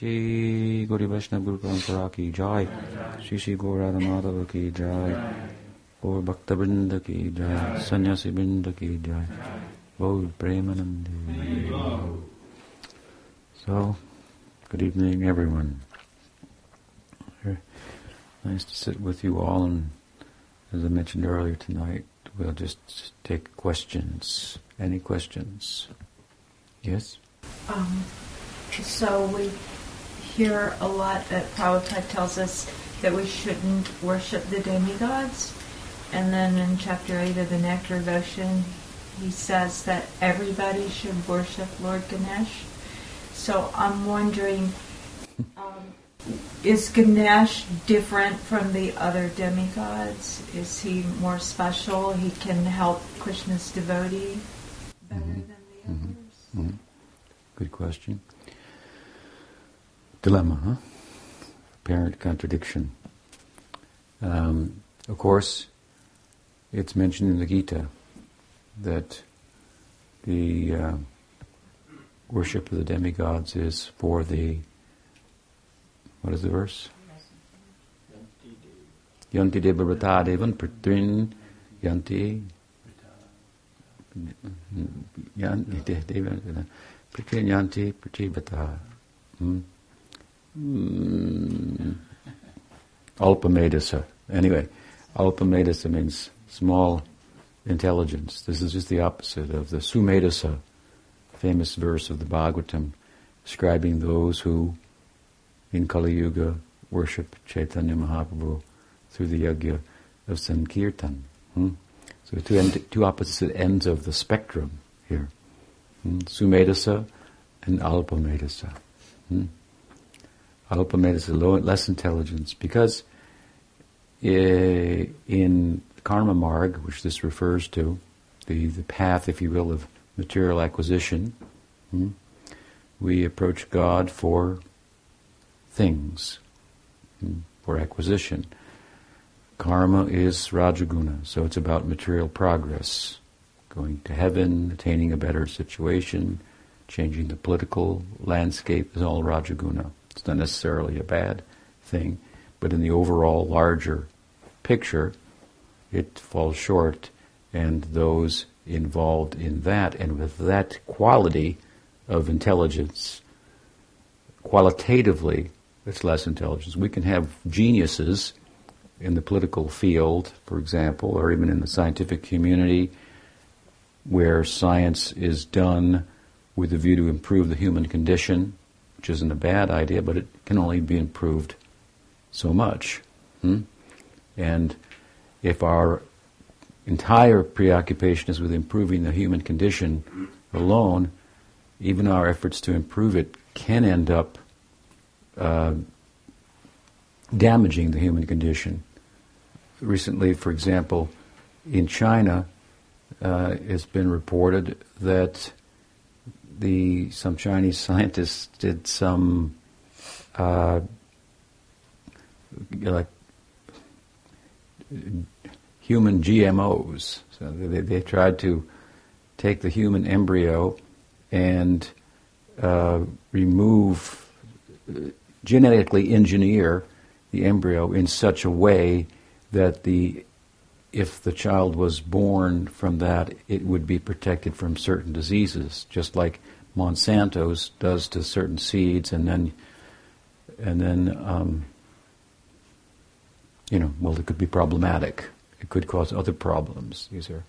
Shri Vaishnava Guru Parampara ki jai. Shri Shri Gaurada Madhava ki jai. Gaur Bhakta Vrinda ki jai. Vrinda ki jai. Gaur Premanandi. So, good evening everyone. Nice to sit with you all and as I mentioned earlier tonight, we'll just take questions. Any questions? Yes? Um, so we hear a lot that Prabhupada tells us that we shouldn't worship the demigods. And then in chapter 8 of the Nectar of Ocean, he says that everybody should worship Lord Ganesh. So I'm wondering, um, is Ganesh different from the other demigods? Is he more special? He can help Krishna's devotee better Mhm. than the Mhm. others? Mhm. Good question. Dilemma, huh? Apparent contradiction. Um, of course, it's mentioned in the Gita that the uh, worship of the demigods is for the what is the verse? Yanti deva vrata devan pritrin yanti yanti de- devan pritrin yanti pritibhata. Mm. Alpamedasa. Anyway, Alpamedasa means small intelligence. This is just the opposite of the Sumedasa, famous verse of the Bhagavatam, describing those who, in Kali Yuga, worship Chaitanya Mahaprabhu through the yajna of Sankirtan. Hmm? So two, end, two opposite ends of the spectrum here. Hmm? Sumedasa and Alpamedasa. Hmm? Alpamedasa, low, less intelligence, because eh, in karma marg, which this refers to, the, the path, if you will, of material acquisition, hmm, we approach God for things, hmm, for acquisition. Karma is Rajaguna, so it's about material progress, going to heaven, attaining a better situation, changing the political landscape is all Rajaguna. It's not necessarily a bad thing, but in the overall larger picture, it falls short, and those involved in that and with that quality of intelligence, qualitatively, it's less intelligence. We can have geniuses in the political field, for example, or even in the scientific community, where science is done with a view to improve the human condition, which isn't a bad idea, but it can only be improved so much. Hmm? And if our entire preoccupation is with improving the human condition alone, even our efforts to improve it can end up uh, damaging the human condition. Recently, for example, in China, uh, it's been reported that the some Chinese scientists did some uh, like human GMOs. So they, they tried to take the human embryo and uh, remove, uh, genetically engineer the embryo in such a way that the if the child was born from that, it would be protected from certain diseases, just like Monsanto's does to certain seeds, and then and then um, you know, well, it could be problematic. It could cause other problems. These are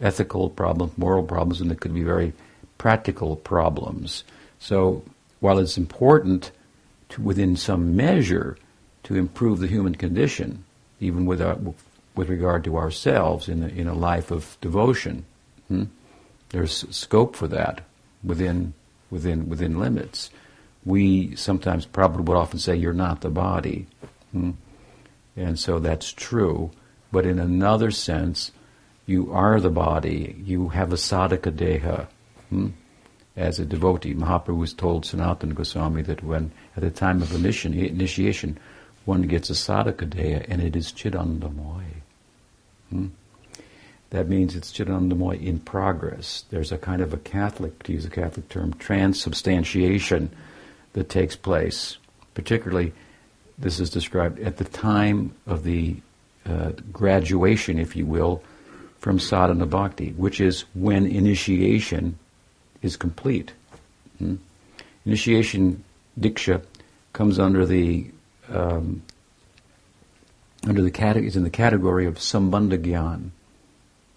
ethical problems, moral problems, and it could be very practical problems. So, while it's important to, within some measure, to improve the human condition, even with our, with regard to ourselves in a, in a life of devotion, hmm? there's scope for that within within within limits. We sometimes probably would often say, "You're not the body," hmm? and so that's true. But in another sense, you are the body. You have a sadhaka deha. Hmm? As a devotee, Mahaprabhu was told Sanatana Goswami that when at the time of initiation, one gets a sadhaka deha, and it is chidandamoy. Hmm? That means it's chidandamoy in progress. There's a kind of a Catholic, to use a Catholic term, transubstantiation that takes place, particularly this is described at the time of the uh, graduation, if you will, from sadhana bhakti, which is when initiation is complete. Hmm? Initiation diksha comes under the um, under the category is in the category of sambandha gyan.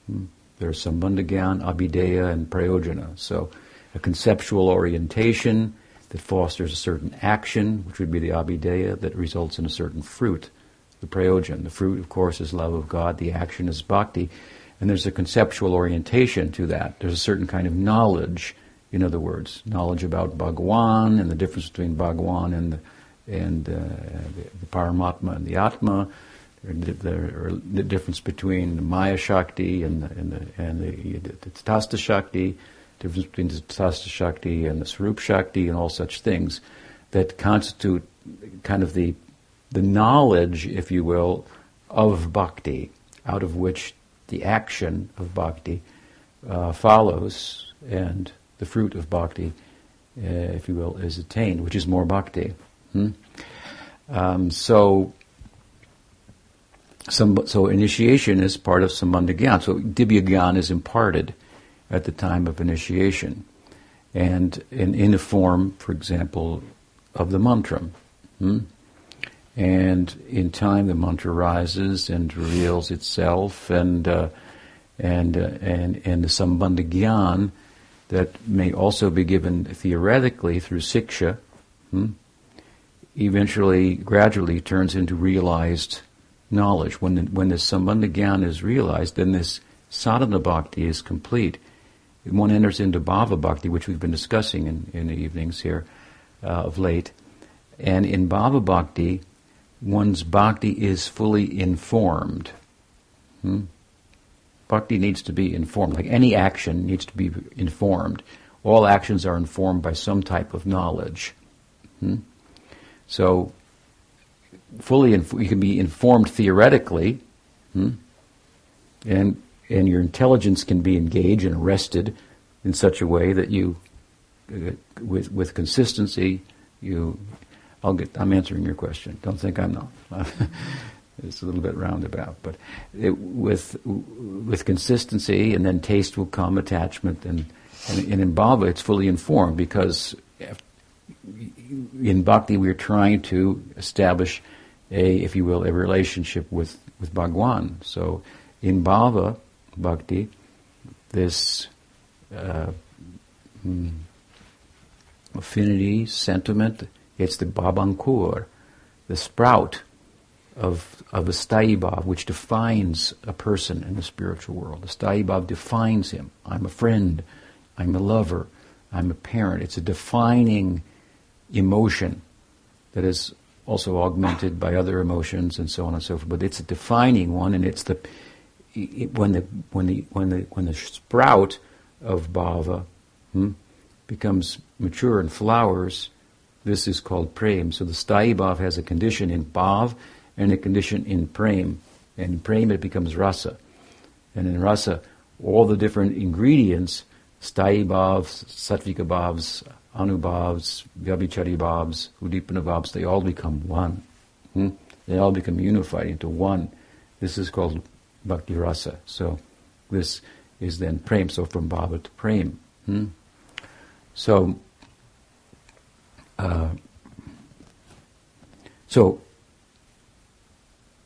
Hmm? There's sambandha gyan, abhideya, and prayojana. So, a conceptual orientation that fosters a certain action, which would be the abhideya, that results in a certain fruit, the prayojan. The fruit, of course, is love of God. The action is bhakti, and there's a conceptual orientation to that. There's a certain kind of knowledge. In other words, knowledge about Bhagwan and the difference between Bhagwan and the, and uh, the, the Paramatma and the Atma, the, the difference between the Maya Shakti and the, and the, and the, the Tatastha Shakti, difference between the Tatastha Shakti and the Swarup Shakti, and all such things that constitute kind of the, the knowledge, if you will, of bhakti, out of which the action of bhakti uh, follows, and the fruit of bhakti, uh, if you will, is attained, which is more bhakti. Hmm? Um, so some, so initiation is part of sambandha gyan. So dibya gyan is imparted at the time of initiation, and in, in the form, for example, of the mantra. Hmm? And in time, the mantra rises and reveals itself, and uh, and uh, and and the sambandha gyan that may also be given theoretically through siksha, hmm? eventually, gradually turns into realized knowledge. When when the sambandha gyan is realized, then this sadhana bhakti is complete. One enters into bhava bhakti, which we've been discussing in, in the evenings here uh, of late. And in bhava bhakti, one's bhakti is fully informed. Hmm? Bhakti needs to be informed. Like any action needs to be informed. All actions are informed by some type of knowledge. Hmm? So fully inf- you can be informed theoretically, hmm? and and your intelligence can be engaged and arrested in such a way that you, uh, with with consistency, you. I'll get. I'm answering your question. Don't think I'm not. it's a little bit roundabout, but it, with with consistency, and then taste will come, attachment, and and, and in bhava, it's fully informed because in bhakti we're trying to establish a, if you will, a relationship with, with Bhagwan. So in Bhava Bhakti, this uh, hmm, affinity, sentiment, it's the Bhavankur, the sprout of, of a Sthayi which defines a person in the spiritual world. The Sthayi defines him. I'm a friend, I'm a lover, I'm a parent. It's a defining emotion that is also augmented by other emotions and so on and so forth. But it's a defining one, and it's the it, when the when the when the when the sprout of bhava hmm, becomes mature and flowers. This is called prem. So the sthayi bhav has a condition in bhav and a condition in prem. And in prem it becomes rasa. And in rasa, all the different ingredients, sthayi bhavs, sattvika bhavs, anubhavs, vyabhichari bhavs, udipana they all become one. Hmm? They all become unified into one. This is called bhakti rasa. So this is then prem, so from bhava to prem. Hmm? So, uh, so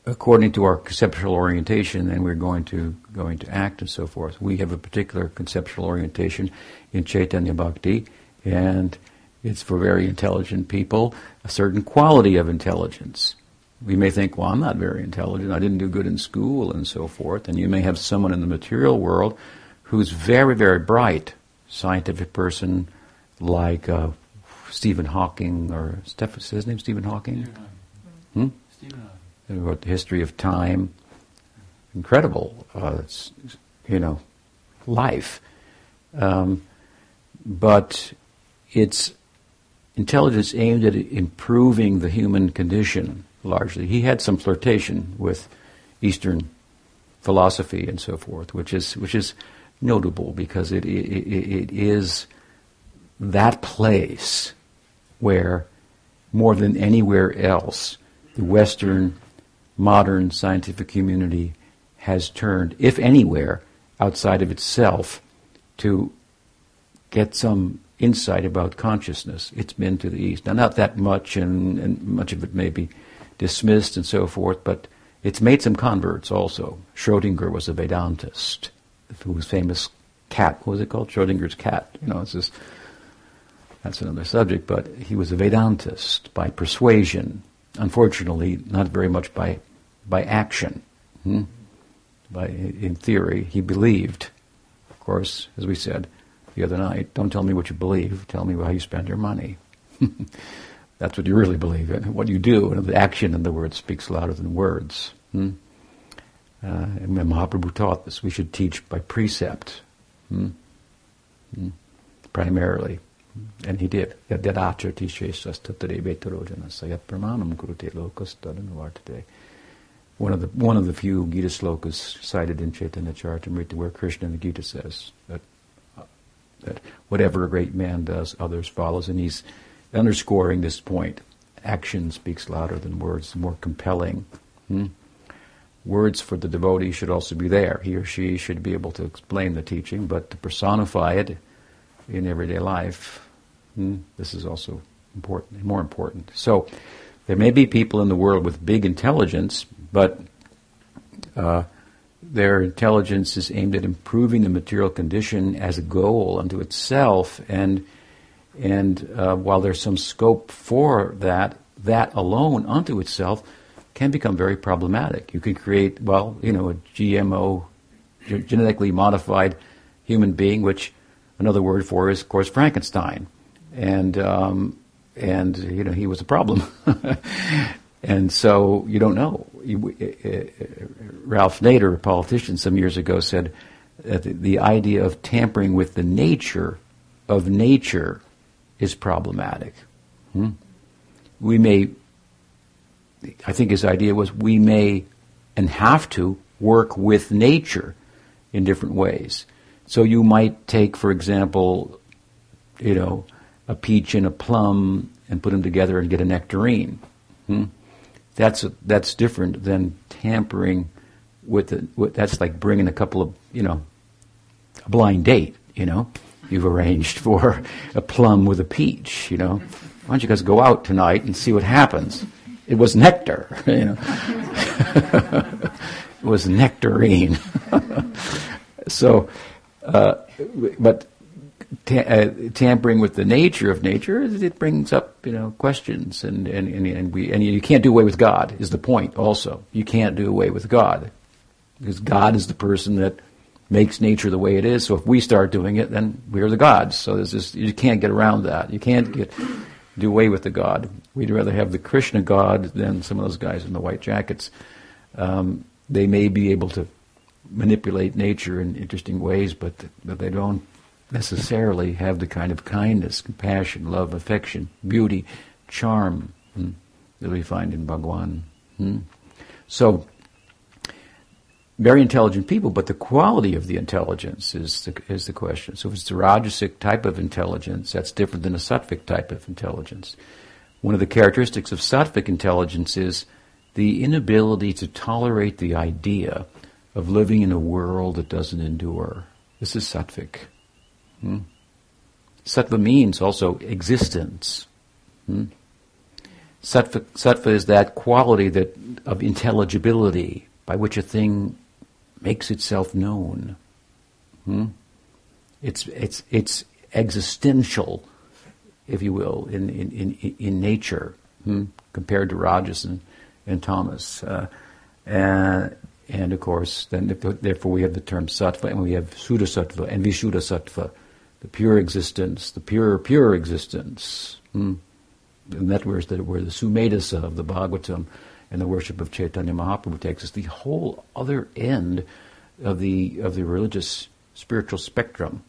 according to our conceptual orientation, then we're going to going to act and so forth. We have a particular conceptual orientation in Chaitanya Bhakti, and it's for very intelligent people, a certain quality of intelligence. We may think, well, I'm not very intelligent, I didn't do good in school, and so forth. And you may have someone in the material world who's very, very bright, scientific person like uh, Stephen Hawking, or Steph, is his name Stephen Hawking? Hmm? Stephen Hawking. Wrote The History of Time. Incredible, uh, you know, life. Um, but it's intelligence aimed at improving the human condition largely. He had some flirtation with Eastern philosophy and so forth, which is which is notable because it it, it is that place where, more than anywhere else, the Western modern scientific community has turned, if anywhere, outside of itself to get some insight about consciousness. It's been to the East. Now, not that much, and, and much of it may be dismissed and so forth, but it's made some converts also. Schrodinger was a Vedantist, whose famous cat, what was it called? Schrodinger's cat. You know, it's just, that's another subject, but he was a Vedantist by persuasion. Unfortunately, not very much by, by action. Hmm? By, in theory, he believed. Of course, as we said the other night, don't tell me what you believe, tell me how you spend your money. That's what you really believe in. What you do, and the action in the word, speaks louder than words. Hmm? Uh, and Mahaprabhu taught this. We should teach by precept, hmm? Hmm? primarily. And he did. One of the one of the few Gita slokas cited in Chaitanya Charitamrita where Krishna in the Gita says that that whatever a great man does, others follows, and he's underscoring this point. Action speaks louder than words, more compelling. Hmm? Words for the devotee should also be there. He or she should be able to explain the teaching, but to personify it in everyday life, hmm, this is also important, more important. So, there may be people in the world with big intelligence, but uh, their intelligence is aimed at improving the material condition as a goal unto itself, and and uh, while there's some scope for that, that alone unto itself can become very problematic. You can create, well, you know, a GMO, genetically modified human being, which another word for is, of course, Frankenstein. And, um, and you know, he was a problem. and so you don't know. Uh, uh, Ralph Nader, a politician some years ago, said that the, the idea of tampering with the nature of nature is problematic. Hmm? We may, I think his idea was we may and have to work with nature in different ways. So you might take, for example, you know, a peach and a plum and put them together and get a nectarine. Hmm? That's that's different than tampering with the. That's like bringing a couple of you know, a blind date. You know, you've arranged for a plum with a peach, you know. Why don't you guys go out tonight and see what happens? It was nectar, you know. it was nectarine. so, uh, but ta- uh, tampering with the nature of nature, it brings up, you know, questions, and, and, and, and, we, and you can't do away with God, is the point also. You can't do away with God. Because God is the person that makes nature the way it is. So if we start doing it, then we're the gods. So there's just, you can't get around that. You can't get do away with the god. We'd rather have the Krishna god than some of those guys in the white jackets. Um, they may be able to manipulate nature in interesting ways, but, but they don't necessarily have the kind of kindness, compassion, love, affection, beauty, charm hmm, that we find in Bhagwan. Hmm? So very intelligent people, but the quality of the intelligence is the, is the question. So if it's the Rajasic type of intelligence, that's different than a Sattvic type of intelligence. One of the characteristics of Sattvic intelligence is the inability to tolerate the idea of living in a world that doesn't endure. This is Sattvic. Hmm? Sattva means also existence. Hmm? Sattva, sattva is that quality that of intelligibility by which a thing makes itself known. Hmm? It's, it's, it's existential, if you will, in, in, in, in nature, hmm? compared to Rajas and, and Tamas. Uh, and, and of course, then therefore we have the term sattva, and we have sudasattva and vishuddhasattva, the pure existence, the pure, pure existence. Hmm? And that where the, where the sumedasa of the Bhagavatam and the worship of Chaitanya Mahaprabhu takes us the whole other end of the of the religious spiritual spectrum.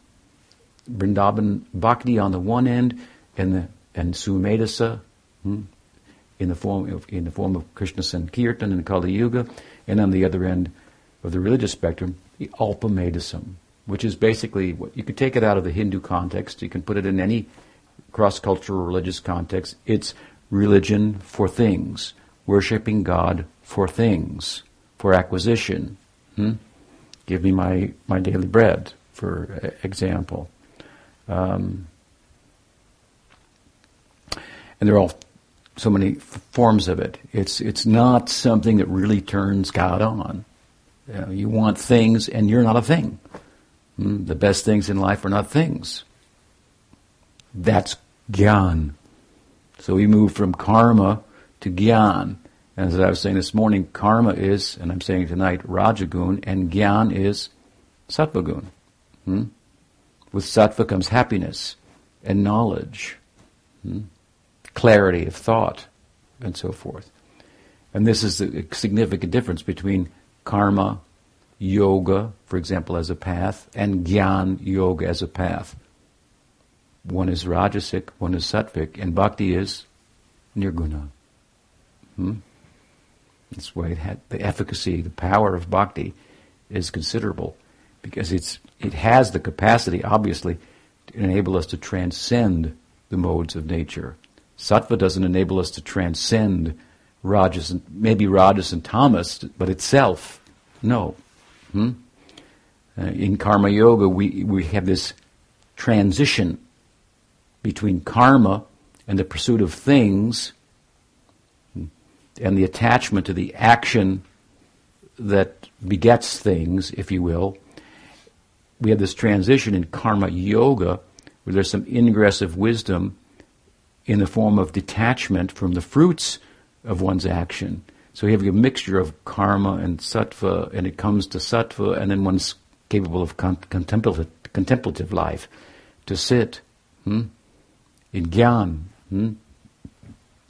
Vrindavan Bhakti on the one end, and the and Sumedasa hmm, in the form of in the form of Krishna Sankirtan in Kali Yuga, and on the other end of the religious spectrum, the Alpamedism, which is basically what you could take it out of the Hindu context, you can put it in any cross cultural religious context, it's religion for things, worshipping God for things, for acquisition. Hmm? Give me my, my daily bread, for example. Um, and there are all so many f- forms of it. It's it's not something that really turns God on. You, know, you want things, and you're not a thing. Hmm? The best things in life are not things. That's gyan. So we move from karma to gyan. And as I was saying this morning, karma is, and I'm saying tonight, rajagun, and gyan is sattvagun. Hmm? With sattva comes happiness and knowledge. Hmm? clarity of thought, and so forth. And this is a significant difference between karma, yoga, for example, as a path, and gyan yoga as a path. One is rajasic, one is sattvic, and bhakti is nirguna. Hmm? That's why had the efficacy, the power of bhakti is considerable because it's it has the capacity, obviously, to enable us to transcend the modes of nature. Sattva doesn't enable us to transcend Rajas and maybe Rajas and Tamas, but itself, no. Hmm? Uh, in Karma Yoga, we, we have this transition between karma and the pursuit of things hmm, and the attachment to the action that begets things, if you will. We have this transition in karma yoga where there's some ingress of wisdom in the form of detachment from the fruits of one's action. So you have a mixture of karma and sattva, and it comes to sattva, and then one's capable of con- contemplative, contemplative life, to sit hmm, in gyan. Hmm?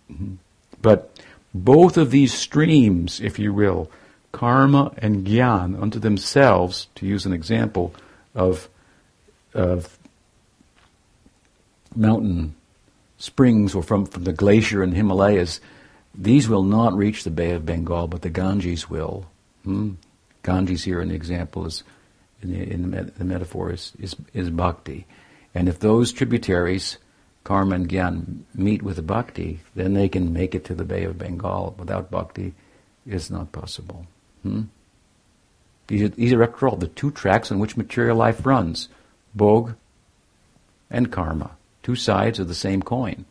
hmm? But both of these streams, if you will, karma and gyan, unto themselves, to use an example of, of mountain springs or from, from the glacier in Himalayas, these will not reach the Bay of Bengal, but the Ganges will. Hmm? Ganges here in the example is, in the, in the, the metaphor is, is, is bhakti. And if those tributaries, karma and gyan, meet with bhakti, then they can make it to the Bay of Bengal. Without bhakti, it's not possible. Hmm? These, are, these are, after all, the two tracks on which material life runs, bhog and karma two sides of the same coin.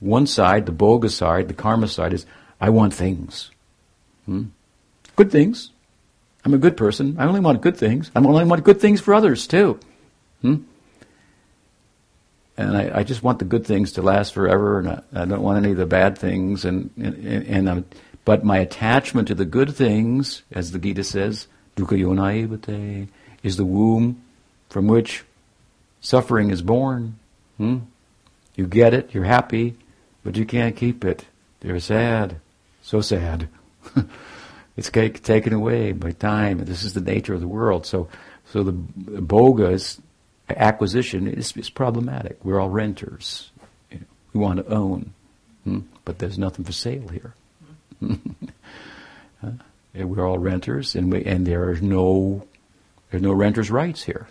One side, the bhoga side, the karma side, is I want things. Hmm? Good things. I'm a good person. I only want good things. I only want good things for others too. Hmm? And I, I, just want the good things to last forever, and I, I don't want any of the bad things. And and, and um, but my attachment to the good things, as the Gita says, dukkha yonayevate, is the womb from which suffering is born. Hmm? You get it, you're happy, but you can't keep it. They're sad. So sad. it's taken away by time. This is the nature of the world. So, so the bhoga's acquisition is, is problematic. We're all renters. We want to own, hmm? but there's nothing for sale here. we're all renters, and we, and there is no there's no renters' rights here.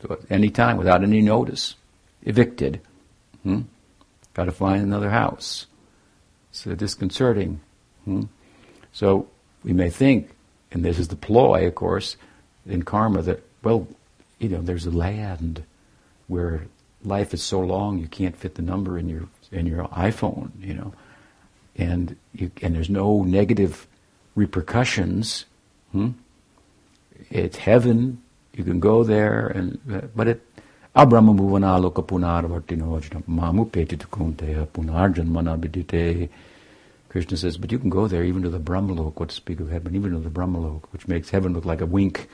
So at any time, without any notice, evicted. Hmm? Got to find another house. It's disconcerting. Hmm? So we may think, and this is the ploy, of course, in karma, that, well, you know, there's a land where life is so long you can't fit the number in your in your iPhone, you know, and you, and there's no negative repercussions. Hmm? It's heaven. You can go there, and but it Abrahma bhuvanaloka punarvartinojna mamu kunteya punarjanmana vidite. Krishna says, but you can go there even to the Brahmalok, what to speak of heaven, even to the Brahmalok, which makes heaven look like a wink,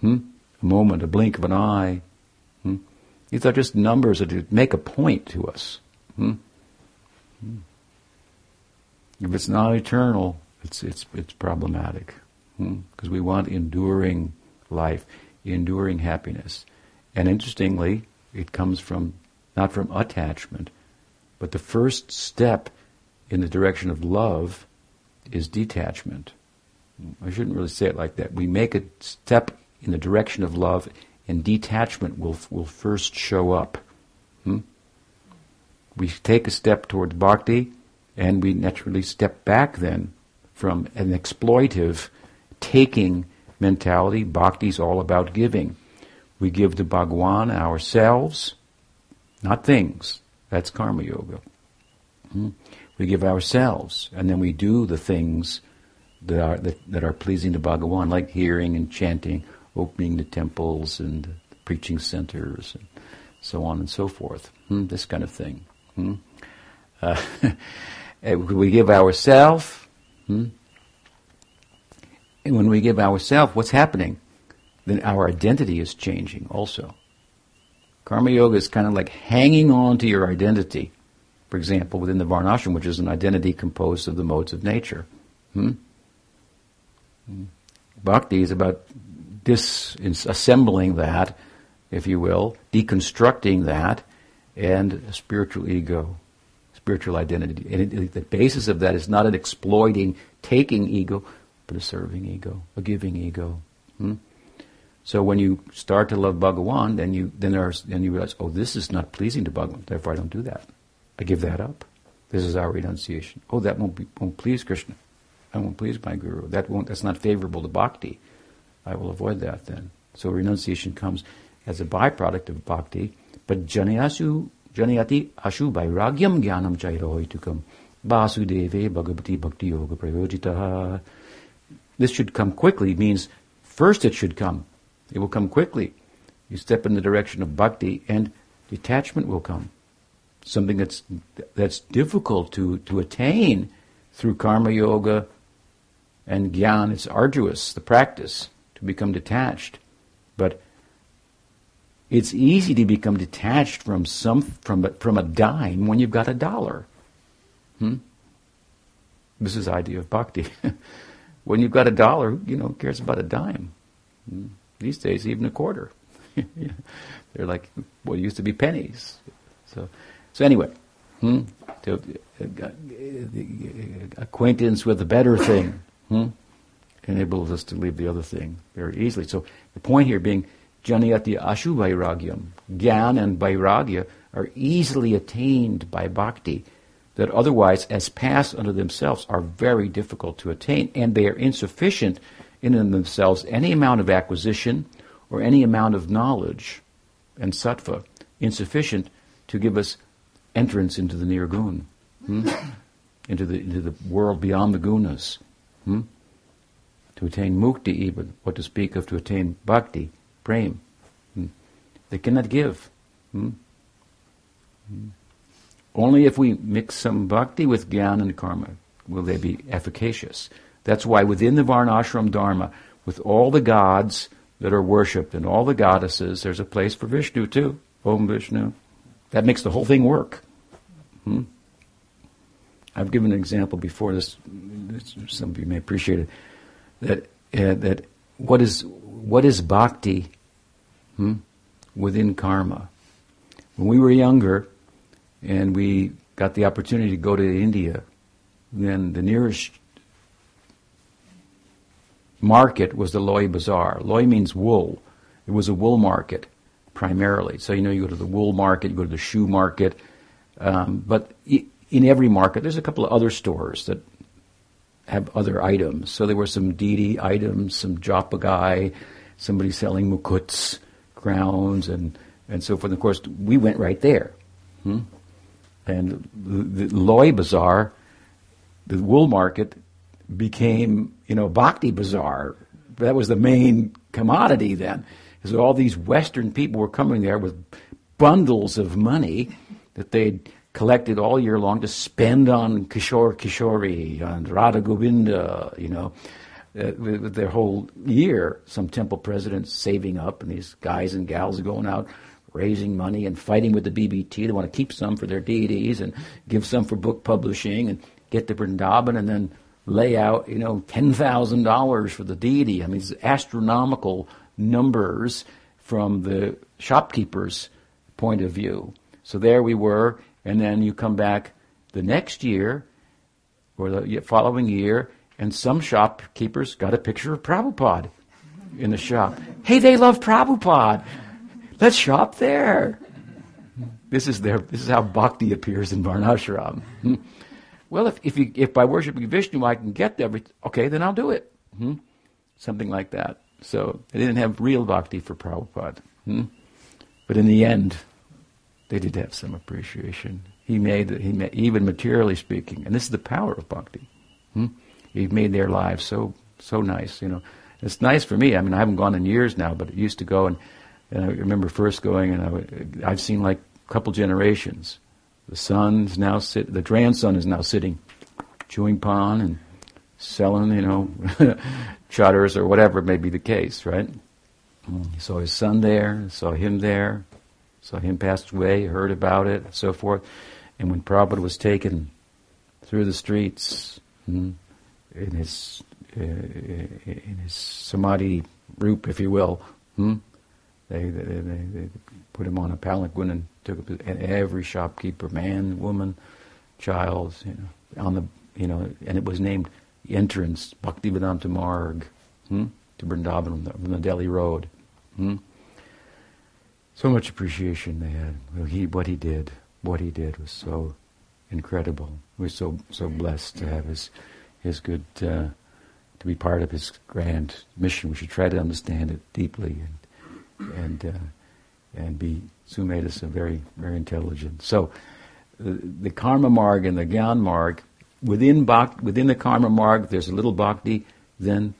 hmm? a moment, a blink of an eye. Hmm? These are just numbers that make a point to us. Hmm? hmm? If it's not eternal, it's, it's, it's problematic. Because hmm? we want enduring life, enduring happiness. And interestingly, it comes from not from attachment, but the first step in the direction of love is detachment. I shouldn't really say it like that. We make a step in the direction of love, and detachment will will first show up. Hmm? we take a step towards bhakti, and we naturally step back then from an exploitive, taking mentality. Bhakti is all about giving. We give to Bhagwan ourselves, not things. That's karma yoga. Hmm? We give ourselves, and then we do the things that are that, that are pleasing to Bhagawan, like hearing and chanting, opening the temples and preaching centers, and so on and so forth. Hmm? This kind of thing. Hmm? Uh, we give ourselves. Hmm? And when we give ourselves, what's happening? Then our identity is changing also. Karma yoga is kind of like hanging on to your identity. For example, within the Varnashram, which is an identity composed of the modes of nature. Hmm? Bhakti is about disassembling that, if you will, deconstructing that, and spiritual ego, spiritual identity. And it, the basis of that is not an exploiting, taking ego, but a serving ego, a giving ego. Hmm? So when you start to love Bhagawan, then you then there's then you realize, oh, this is not pleasing to Bhagawan. Therefore, I don't do that. I give that up. This is our renunciation. Oh, that won't be, won't please Krishna. I won't please my guru. That won't. That's not favorable to bhakti. I will avoid that then. So renunciation comes as a byproduct of bhakti. But janayasu janayati ashu vairagyam jnanam chairohitukam vasudeve bhagavati bhakti yoga prayojitaha this should come quickly means first it should come. It will come quickly. You step in the direction of bhakti and detachment will come. Something that's, that's difficult to, to attain through karma yoga and gyan. It's arduous, the practice, to become detached. But it's easy to become detached from some from from a dime when you've got a dollar. Hmm? This is the idea of bhakti. When you've got a dollar, you know, cares about a dime? Hmm. These days, even a quarter. They're like what used to be pennies. So, so anyway, hmm, to, uh, acquaintance with the better thing hmm, enables us to leave the other thing very easily. So the point here being janayati ashu vairagyam, gyan and vairagya are easily attained by bhakti that otherwise, as paths unto themselves, are very difficult to attain, and they are insufficient in themselves. Any amount of acquisition or any amount of knowledge and sattva insufficient to give us entrance into the nirgun, hmm? into the into the world beyond the gunas. Hmm? To attain mukti, even what to speak of to attain bhakti, prem. Hmm? They cannot give. Hmm? Hmm? Only if we mix some bhakti with jnana and karma will they be efficacious. That's why within the Varnashram Dharma, with all the gods that are worshipped and all the goddesses, there's a place for Vishnu too. Om Vishnu. That makes the whole thing work. Hmm? I've given an example before. This, this, some of you may appreciate it. That uh, that what is what is bhakti hmm, within karma? When we were younger, and we got the opportunity to go to India. Then the nearest market was the Loy Bazaar. Loy means wool. It was a wool market primarily. So you know you go to the wool market, you go to the shoe market, um, but in every market there's a couple of other stores that have other items. So there were some deity items, some Jopagai, somebody selling mukuts, crowns, and and so forth. And of course, we went right there. Hmm? And the, the Loy Bazaar, the wool market, became, you know, Bhakti Bazaar. That was the main commodity then. Because all these Western people were coming there with bundles of money that they'd collected all year long to spend on Kishore Kishori, and Radha Govinda, you know, uh, with, with, their whole year. Some temple presidents saving up, and these guys and gals going out raising money and fighting with the BBT. They want to keep some for their deities and give some for book publishing and get to Vrindavan and then lay out, you know, $10,000 for the deity. I mean, it's astronomical numbers from the shopkeeper's point of view. So there we were, and then you come back the next year or the following year, and some shopkeepers got a picture of Prabhupada in the shop. Hey, they love Prabhupada. Let's shop there. This is their. This is how bhakti appears in Varnashram. Well, if if, you, if by worshiping Vishnu I can get there, okay, then I'll do it. Hmm? Something like that. So they didn't have real bhakti for Prabhupada. Hmm? But in the end, they did have some appreciation. He made, he made, even materially speaking, and this is the power of bhakti. Hmm? He made their lives so so nice. You know, it's nice for me. I mean, I haven't gone in years now, but I used to go, and, and I remember first going, and I I've seen like a couple generations. The son's now sit, the grandson is now sitting, chewing pan and selling, you know, chutters or whatever may be the case, right? Saw his son there, saw him there, saw him pass away, heard about it, so forth. And when Prabhupada was taken through the streets hmm, in his uh, in his samadhi roop, if you will, hmm, they, they, they, they, put him on a palanquin and took and every shopkeeper, man, woman, child, you know, on the you know, and it was named entrance Bhaktivedanta Marg hmm, to Vrindavan from the Delhi road. Hmm. So much appreciation they had. Well, he, what he did, what he did was so incredible. We're so so blessed to have his his good uh, to be part of his grand mission. We should try to understand it deeply and and uh, and be Sumedasa very very intelligent. So the, the karma marg and the gyan marg within within the karma marg, there's a little bhakti. Then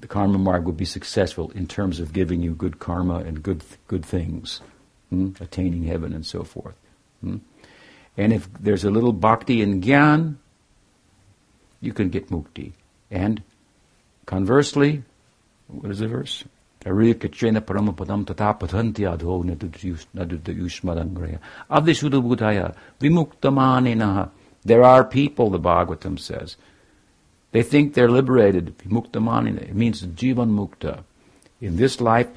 the karma marg will be successful in terms of giving you good karma and good good things, hmm? attaining heaven and so forth. Hmm? And if there's a little bhakti in gyan, you can get mukti. And conversely, what is the verse? Arikachena paramapadam tata pathanti adho vimuktamaninaha. There are people, the Bhagavatam says, they think they're liberated. Muktamanina. It means jivan mukta. In this life,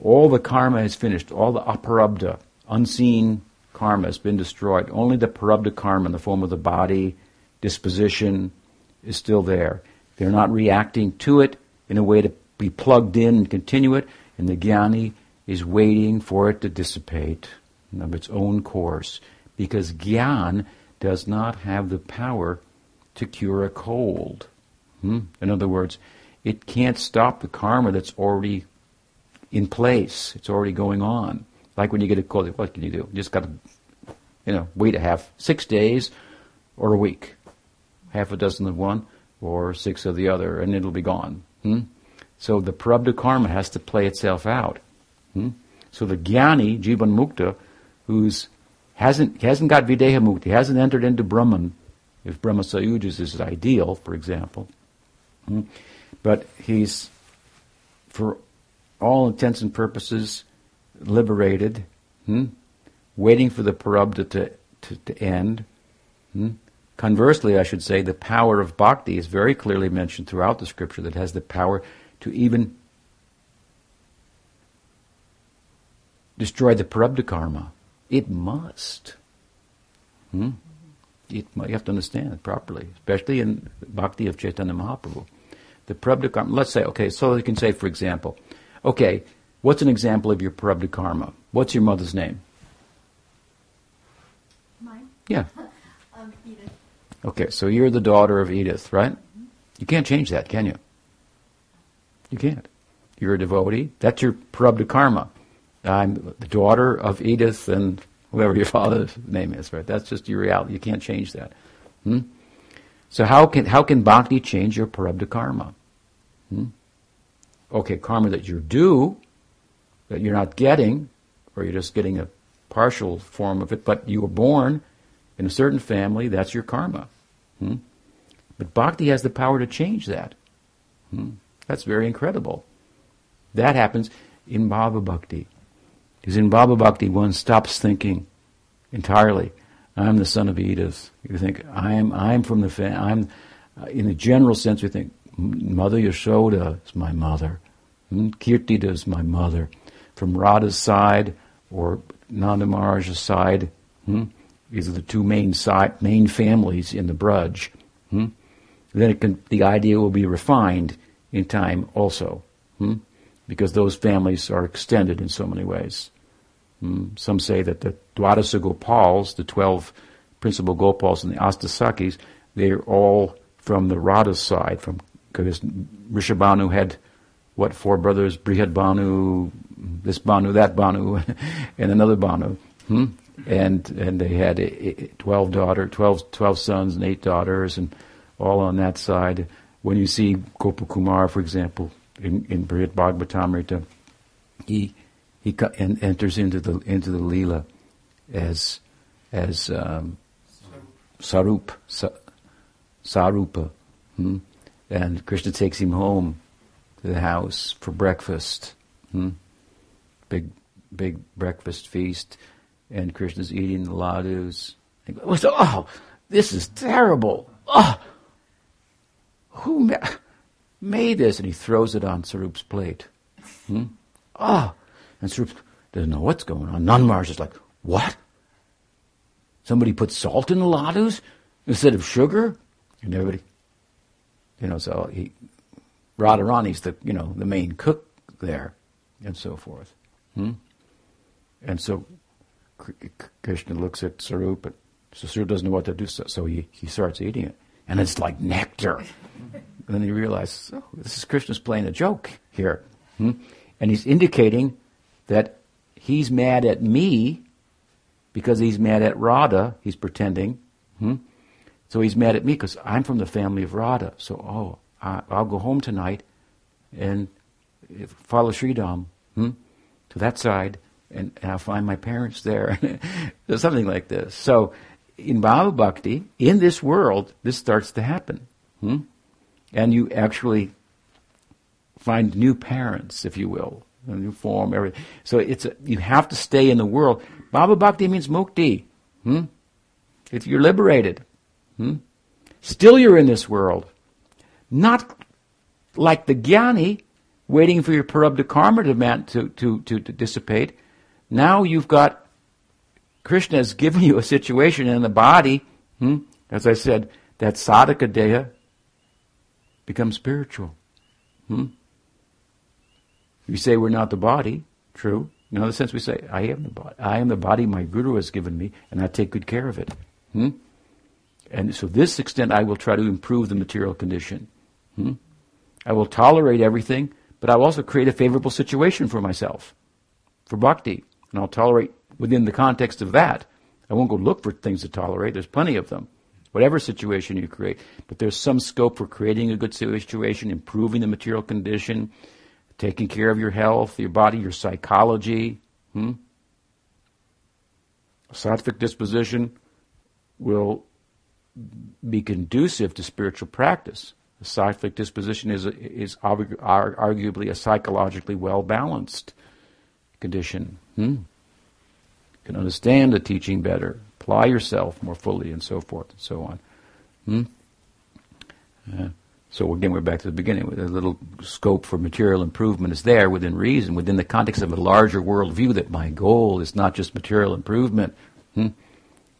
all the karma is finished. All the aprarabdha, unseen karma has been destroyed. Only the prarabdha karma in the form of the body, disposition, is still there. They're not reacting to it in a way to be plugged in and continue it. And the jnani is waiting for it to dissipate of its own course. Because gyan does not have the power to cure a cold. Hmm? In other words, it can't stop the karma that's already in place. It's already going on. Like when you get a cold, what can you do? You just got to, you know, wait a half, six days or a week. Half a dozen of one or six of the other, and it'll be gone. Hmm? So the prarabdha karma has to play itself out. Hmm? So the jnani, jivan mukta, who's hasn't hasn't got videha mukti, hasn't entered into Brahman, if Brahma Sayujas is his ideal, for example, Hmm? But he's, for all intents and purposes, liberated, hmm? waiting for the prarabdha to, to, to end. Hmm? Conversely, I should say, the power of bhakti is very clearly mentioned throughout the scripture that has the power to even destroy the prarabdha karma. It must. Hmm? It, you have to understand it properly, especially in bhakti of Chaitanya Mahaprabhu. The prarabdha karma, let's say, okay, so you can say, for example, okay, what's an example of your prarabdha karma? What's your mother's name? Mine? Yeah. um, Edith. Okay, so you're the daughter of Edith, right? Mm-hmm. You can't change that, can you? You can't. You're a devotee. That's your prarabdha karma. I'm the daughter of Edith and whoever your father's name is, right? That's just your reality. You can't change that. Hmm? So how can how can bhakti change your prarabdha karma? Hmm? Okay, karma that you're due, that you're not getting, or you're just getting a partial form of it, but you were born in a certain family, that's your karma. Hmm? But bhakti has the power to change that. Hmm? That's very incredible. That happens in Bhava Bhakti. Because in Bhava Bhakti, one stops thinking entirely. I'm the son of Edith. You think I'm I'm from the family. I'm uh, in a general sense. We think Mother Yashoda is my mother. Hmm? Kirtida is my mother. From Radha's side or Nanda Maharaj's side, hmm? these are the two main side, main families in the Braj. Hmm? Then can, the idea will be refined in time also, hmm? because those families are extended in so many ways. Hmm? Some say that the Dwadasa Gopals, the 12 principal Gopals and the Ashtasakhis, they're all from the Radha side, from because Vrishabhanu had what four brothers? Brihad Bhanu, this Bhanu, that Bhanu, and another Bhanu. Hmm? And and they had twelve daughter, 12, 12 sons and eight daughters, and all on that side. When you see Gopakumar, for example, in, in Brihad Bhagavatamrita, he he and enters into the into the lila as as um, sarup sa, sarupa, hmm? and Krishna takes him home to the house for breakfast, hmm? big big breakfast feast, and Krishna's eating the goes, oh, this is terrible. Oh, who ma- made this? And he throws it on Sarup's plate. Hmm? Oh. and Sarup doesn't know what's going on. Nanmar's is like, what? Somebody put salt in the ladus instead of sugar? And everybody, you know, so he, Radharani's the, you know, the main cook there, and so forth. Hmm? And so Krishna looks at Sarup, and so Sarup doesn't know what to do, so, so he, he starts eating it. And it's like nectar. And then he realizes, oh, this is Krishna's playing a joke here. Hmm? And he's indicating that he's mad at me because he's mad at Radha. He's pretending. Hmm? So he's mad at me because I'm from the family of Radha. So, oh, I, will go home tonight and follow Sridham hmm, to that side, and, and, I'll find my parents there. Something like this. So, in Bhava Bhakti, in this world, this starts to happen. Hmm? And you actually find new parents, if you will, a new form, everything. So it's a, you have to stay in the world. Bhava Bhakti means mukti. Hmm? If you're liberated. Hmm? Still you're in this world. Not like the jnani, waiting for your prarabdha karma to, to, to, to dissipate. Now you've got, Krishna has given you a situation in the body, hmm? as I said, that sadhaka deha becomes spiritual. Hmm? We say we're not the body, true. In other sense, we say, I am the body. I am the body my guru has given me, and I take good care of it. Hmm? And so, this extent, I will try to improve the material condition. Hmm? I will tolerate everything, but I will also create a favorable situation for myself, for bhakti. And I'll tolerate within the context of that. I won't go look for things to tolerate. There's plenty of them. Whatever situation you create. But there's some scope for creating a good situation, improving the material condition, taking care of your health, your body, your psychology. Hmm? A sattvic disposition will be conducive to spiritual practice. A sattvic disposition is, is arguably a psychologically well balanced condition. Hmm? Can understand the teaching better, apply yourself more fully, and so forth and so on. Hmm? Uh, so again, we're back to the beginning. A little scope for material improvement is there within reason, within the context of a larger worldview. That my goal is not just material improvement, hmm,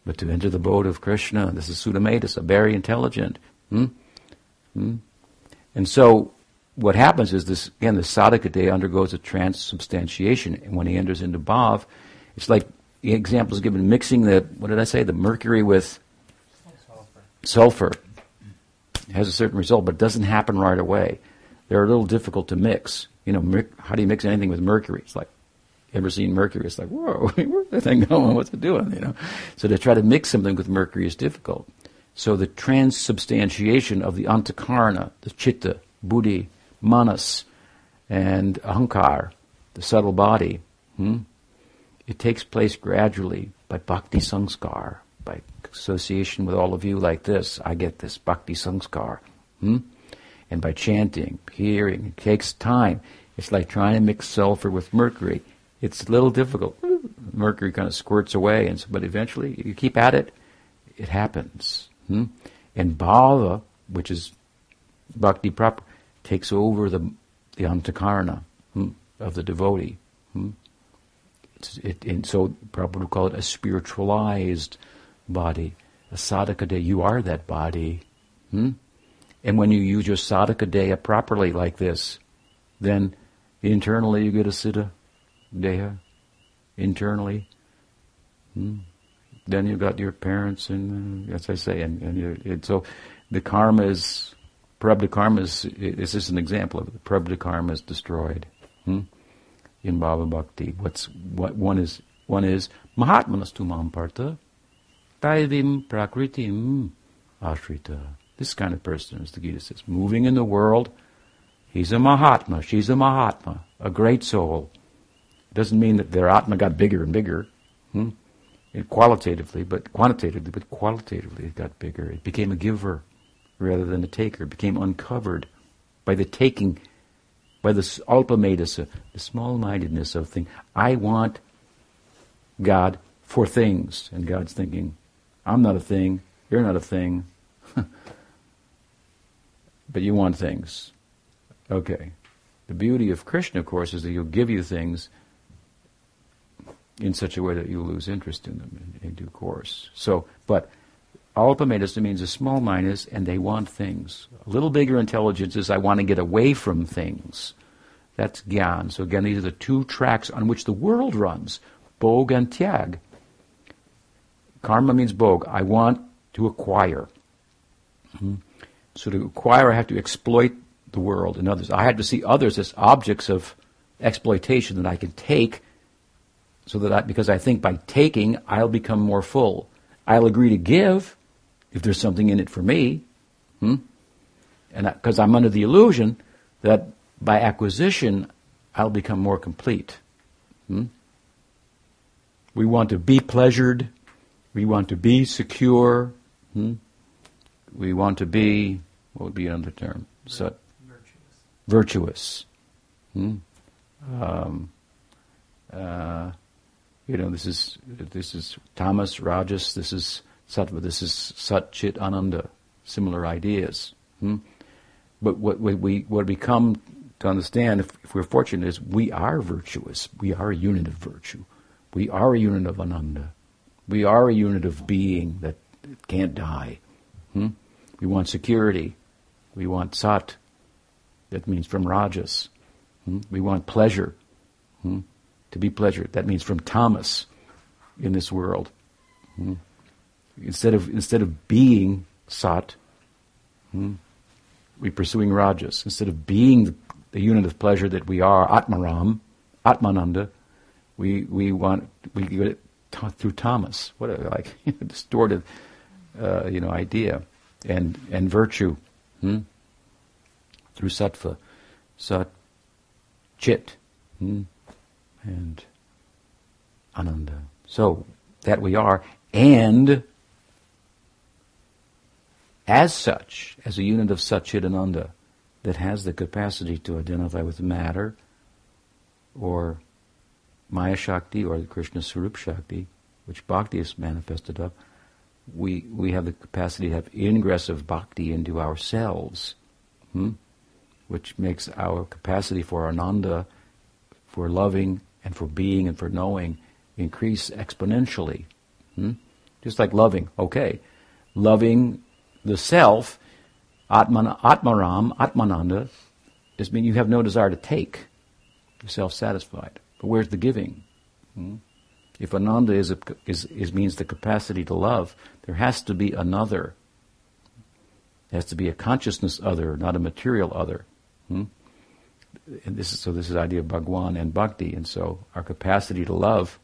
but to enter the boat of Krishna. This is Sudamedasa, very intelligent. Hmm? Hmm? And so what happens is this again the sadhaka deha undergoes a transubstantiation and when he enters into bhav it's like the example is given mixing the what did i say? The mercury with sulfur, sulfur. Has a certain result but it doesn't happen right away. They're a little difficult to mix. You know how do you mix anything with mercury? It's like ever seen mercury? It's like whoa where's that thing going what's it doing you know? So to try to mix something with mercury is difficult. So the transubstantiation of the antakarna, the chitta, buddhi, manas, and ahankar, the subtle body, hmm, it takes place gradually by bhakti sanskar, by association with all of you like this. I get this bhakti sanskar. Hmm? And by chanting, hearing, it takes time. It's like trying to mix sulfur with mercury. It's a little difficult. Mercury kind of squirts away, and so, but eventually you keep at it, it happens. Hmm? And bhava, which is bhakti proper, takes over the, the antakarna hmm, of the devotee. Hmm? It, and so Prabhupada would call it a spiritualized body. A sadhaka deha, you are that body. Hmm? And when you use your sadhaka deha properly like this, then internally you get a siddha deha. Internally. Hmm? Then you've got your parents, and uh, as I say, and, and it, so the karma is prarabdha karma is this is an example of it. Prarabdha karma is destroyed hmm? In bhava bhakti. What's what one is one is mahatmanastu mamparta taivim prakritim ashrita. This kind of person, as the Gita says, moving in the world. He's a Mahatma. She's a Mahatma, a great soul. It doesn't mean that their Atma got bigger and bigger. Hmm? qualitatively, but quantitatively, but qualitatively, it got bigger. It became a giver rather than a taker. It became uncovered by the taking, by the alpamadasa, the small-mindedness of things. I want God for things, and God's thinking, I'm not a thing. You're not a thing. but you want things. Okay. The beauty of Krishna, of course, is that he'll give you things in such a way that you lose interest in them in, in due course. So, but Alpamadasa means a small and they want things. A little bigger intelligence is, I want to get away from things. That's Gyan. So again, these are the two tracks on which the world runs. Bhog and Tyag. Karma means Bhog. I want to acquire. Hmm? So to acquire, I have to exploit the world and others. I have to see others as objects of exploitation that I can take so that I, because I think by taking, I'll become more full. I'll agree to give if there's something in it for me. Hmm? And because I'm under the illusion that by acquisition, I'll become more complete. Hmm? We want to be pleasured. We want to be secure. Hmm? We want to be, what would be another term? So, virtuous. Virtuous. Hmm? Um, uh, you know, this is this is tamas, rajas, this is sattva, this is sat, chit, ananda, similar ideas. Hmm? But what, we what we come to understand, if, if, we're fortunate, is we are virtuous. We are a unit of virtue. We are a unit of ananda. We are a unit of being that can't die. Hmm? We want security. We want sat. That means from rajas. Hmm? We want pleasure. Hmm? to be pleasure. That means from tamas in this world. Instead of instead of being sat, hmm, we're pursuing rajas. Instead of being the, the, unit of pleasure that we are, Atmaram, Atmananda, we we want we get it t- through tamas. What a like distorted, uh, you know, idea and and virtue hmm? through sattva, sat, chit. Hmm? and ananda. So that we are, and as such, as a unit of Satchidananda that has the capacity to identify with matter or Maya Shakti or the Krishna Swarup Shakti, which Bhakti is manifested of, we, we have the capacity to have ingress of Bhakti into ourselves, hmm? which makes our capacity for Ananda, for loving and for being and for knowing increase exponentially. Hmm? Just like loving, okay. Loving the self, Atman, Atmaram, Atmananda, just mean you have no desire to take. You're self-satisfied. But where's the giving? Hmm? If Ananda is, a, is, is, means the capacity to love, there has to be another. There has to be a consciousness other, not a material other. Hmm? and this is, so this is the idea of Bhagwan and Bhakti, and so our capacity to love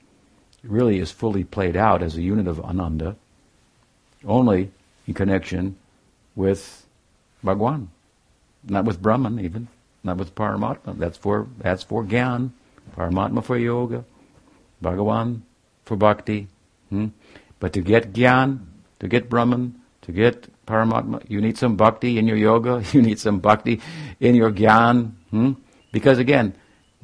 really is fully played out as a unit of Ananda, only in connection with Bhagwan, not with Brahman even, not with Paramatma. That's for that's for Gyan, Paramatma for yoga, Bhagwan for Bhakti. Hmm? But to get Gyan, to get Brahman, to get Paramatma, you need some Bhakti in your yoga, you need some Bhakti in your Gyan. Hmm? Because again,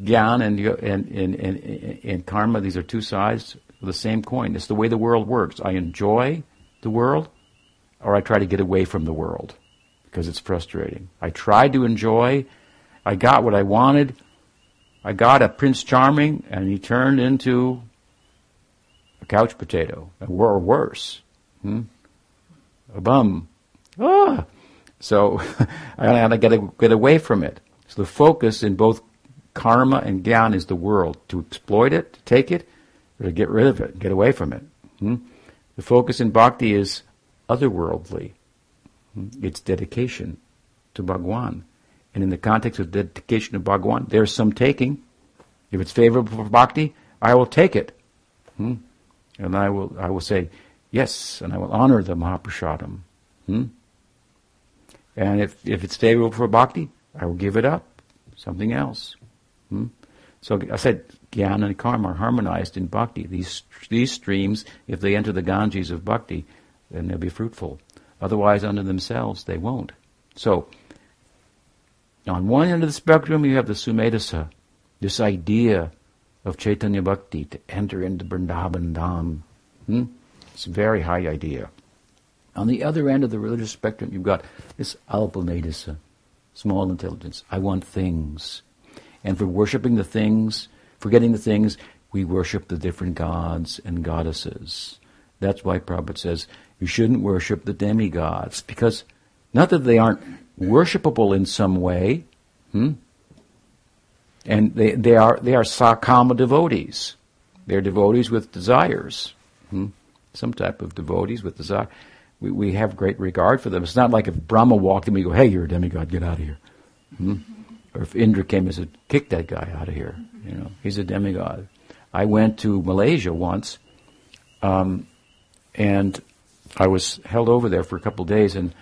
Gyan and, and, and, and, and karma, these are two sides of the same coin. It's the way the world works. I enjoy the world, or I try to get away from the world because it's frustrating. I tried to enjoy, I got what I wanted, I got a Prince Charming, and he turned into a couch potato, or worse, hmm? a bum. Ah! So I had to get, get away from it. So the focus in both karma and gyan is the world, to exploit it, to take it, or to get rid of it, get away from it. Hmm? The focus in bhakti is otherworldly. It's dedication to Bhagwan. And in the context of dedication to Bhagwan, there's some taking. If it's favorable for bhakti, I will take it. Hmm? And I will, I will say, yes, and I will honor the Mahaprasadam. Hmm? And if, if it's favorable for bhakti, I will give it up. Something else. Hmm? So I said, jnana and karma are harmonized in bhakti. These, these streams, if they enter the Ganges of bhakti, then they'll be fruitful. Otherwise, unto themselves, they won't. So, on one end of the spectrum, you have the Sumedasa, this idea of Chaitanya Bhakti to enter into Vrindavan Dham. Hmm? It's a very high idea. On the other end of the religious spectrum, you've got this Alpamedasa, small intelligence. I want things. And for worshipping the things, forgetting the things, we worship the different gods and goddesses. That's why Prabhupada says you shouldn't worship the demigods, because not that they aren't worshipable in some way, hmm? and they, they are they are sakama devotees. They're devotees with desires, hmm? some type of devotees with desire. We, we have great regard for them. It's not like if Brahma walked in, we go, "Hey, you're a demigod, get out of here." Hmm? Or if Indra came and said, "Kick that guy out of here," you know, he's a demigod. I went to Malaysia once, um, and I was held over there for a couple of days, and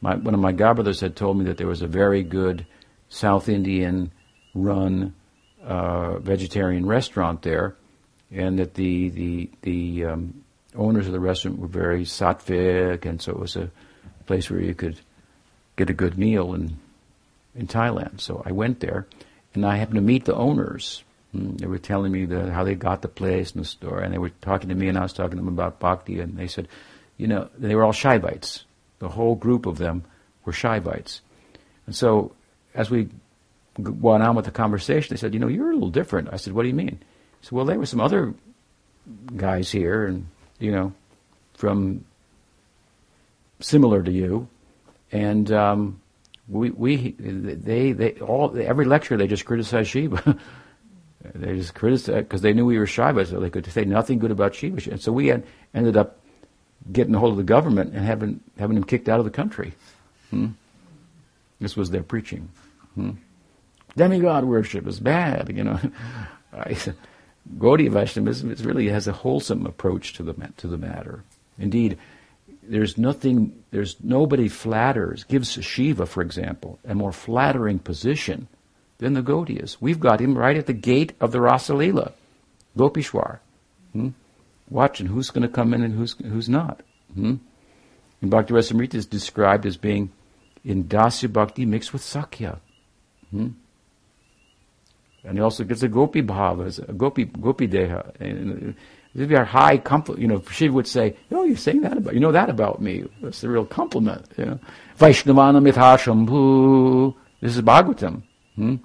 my, one of my godbrothers had told me that there was a very good South Indian run uh, vegetarian restaurant there, and that the the the um, owners of the restaurant were very sattvic, and so it was a place where you could get a good meal in in Thailand. So I went there, and I happened to meet the owners. Hmm, they were telling me the, how they got the place and the store, and they were talking to me, and I was talking to them about bhakti, and they said, you know, they were all Shaivites. The whole group of them were Shaivites. And so, as we went on with the conversation, they said, you know, you're a little different. I said, what do you mean? He said, well, there were some other guys here, and, you know, from similar to you, and um, we, we, they, they, all, every lecture they just criticized Shiva. they just criticized because they knew we were Shiva, so they could say nothing good about Shiva. And so we had, ended up getting a hold of the government and having having him kicked out of the country. Hmm? This was their preaching. Hmm? Demigod worship is bad, you know. Gaudiya Vaishnavism is really has a wholesome approach to the to the matter. Indeed, there's nothing, there's nobody flatters, gives Shiva, for example, a more flattering position than the Gaudiyas. We've got him right at the gate of the Rasalila, Gopishwar. Hmm? Watching who's going to come in and who's who's not. Hmm? And Bhakti Rasamrita is described as being in Dasya Bhakti mixed with Sakya. Hmm? And he also gets a Gopi Bhava, a Gopi, Gopi Deha. And if you're high compliment, you know, Shiva would say, oh, you're saying that about, you know that about me. That's the real compliment, you know. Vaishnavana mithashambhu. This is Bhagavatam. Hmm?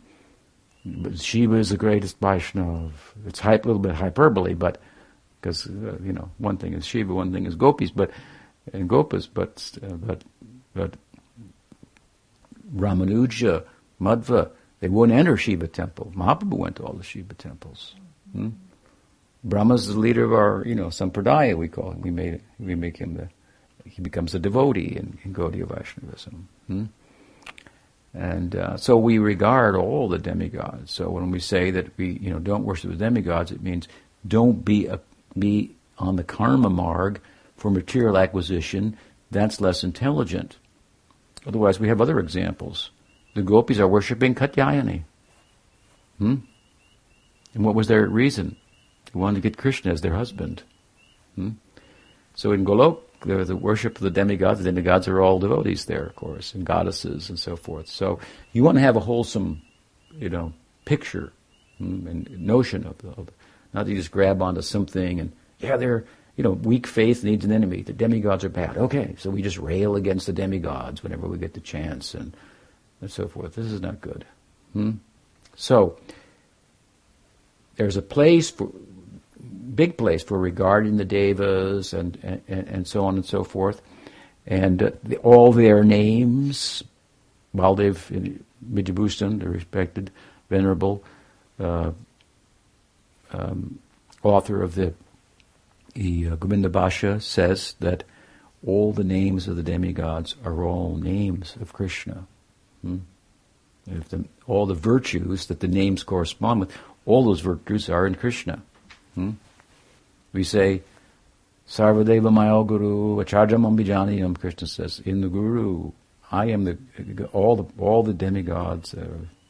But Shiva is the greatest Vaishnav. It's hype, a little bit hyperbole, but because uh, you know one thing is Shiva, one thing is gopis, but and gopas, but uh, but but Ramanuja, Madhva, they wouldn't enter Shiva temple. Mahaprabhu went to all the Shiva temples. Hmm? Brahma's the leader of our, you know, sampradaya we call him. We made we make him the he becomes a devotee in, in Gaudiya Vaishnavism. Hmm? And uh, so we regard all the demigods. So when we say that we, you know, don't worship the demigods, it means don't be a be on the karma marg for material acquisition, that's less intelligent. Otherwise, we have other examples. The gopis are worshipping Katyayani. Hmm? And what was their reason? They wanted to get Krishna as their husband. Hmm? So in Golok, the, the worship of the demigods, the demigods are all devotees there, of course, and goddesses and so forth. So you want to have a wholesome, you know, picture hmm, and notion of, of not you just grab onto something and, yeah, they're, you know, weak faith needs an enemy. The demigods are bad. Okay, so we just rail against the demigods whenever we get the chance and, and so forth. This is not good. Hmm? So, there's a place for, big place for regarding the devas and, and, and so on and so forth. And uh, the, all their names, Baldev Vidyabhushan, the respected, venerable, uh, um, author of the the uh, Govinda says that all the names of the demigods are all names of Krishna. Hmm? If the, all the virtues that the names correspond with, all those virtues are in Krishna. Hmm? We say, Sarvadeva Maya Guru, Acharjam Ambijaniyam, Krishna says, in the Guru, I am the, all the, all the demigods, uh,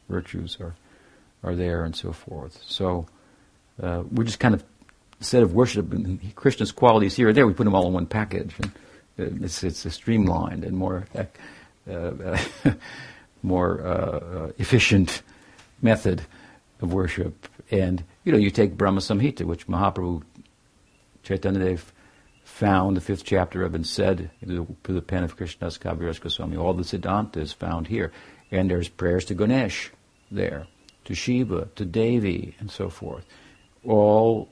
virtues are, are there and so forth. So, uh, we just kind of, instead of worshiping Krishna's qualities here or there, we put them all in one package. And uh, it's, it's a streamlined and more, uh, more uh, efficient method of worship. And, you know, you take Brahma Samhita, which Mahaprabhu Chaitanya found, the fifth chapter of and said through the pen of Krishnadas Kaviraj Goswami, all the Siddhanta is found here. And there's prayers to Ganesh there, to Shiva, to Devi, and so forth. All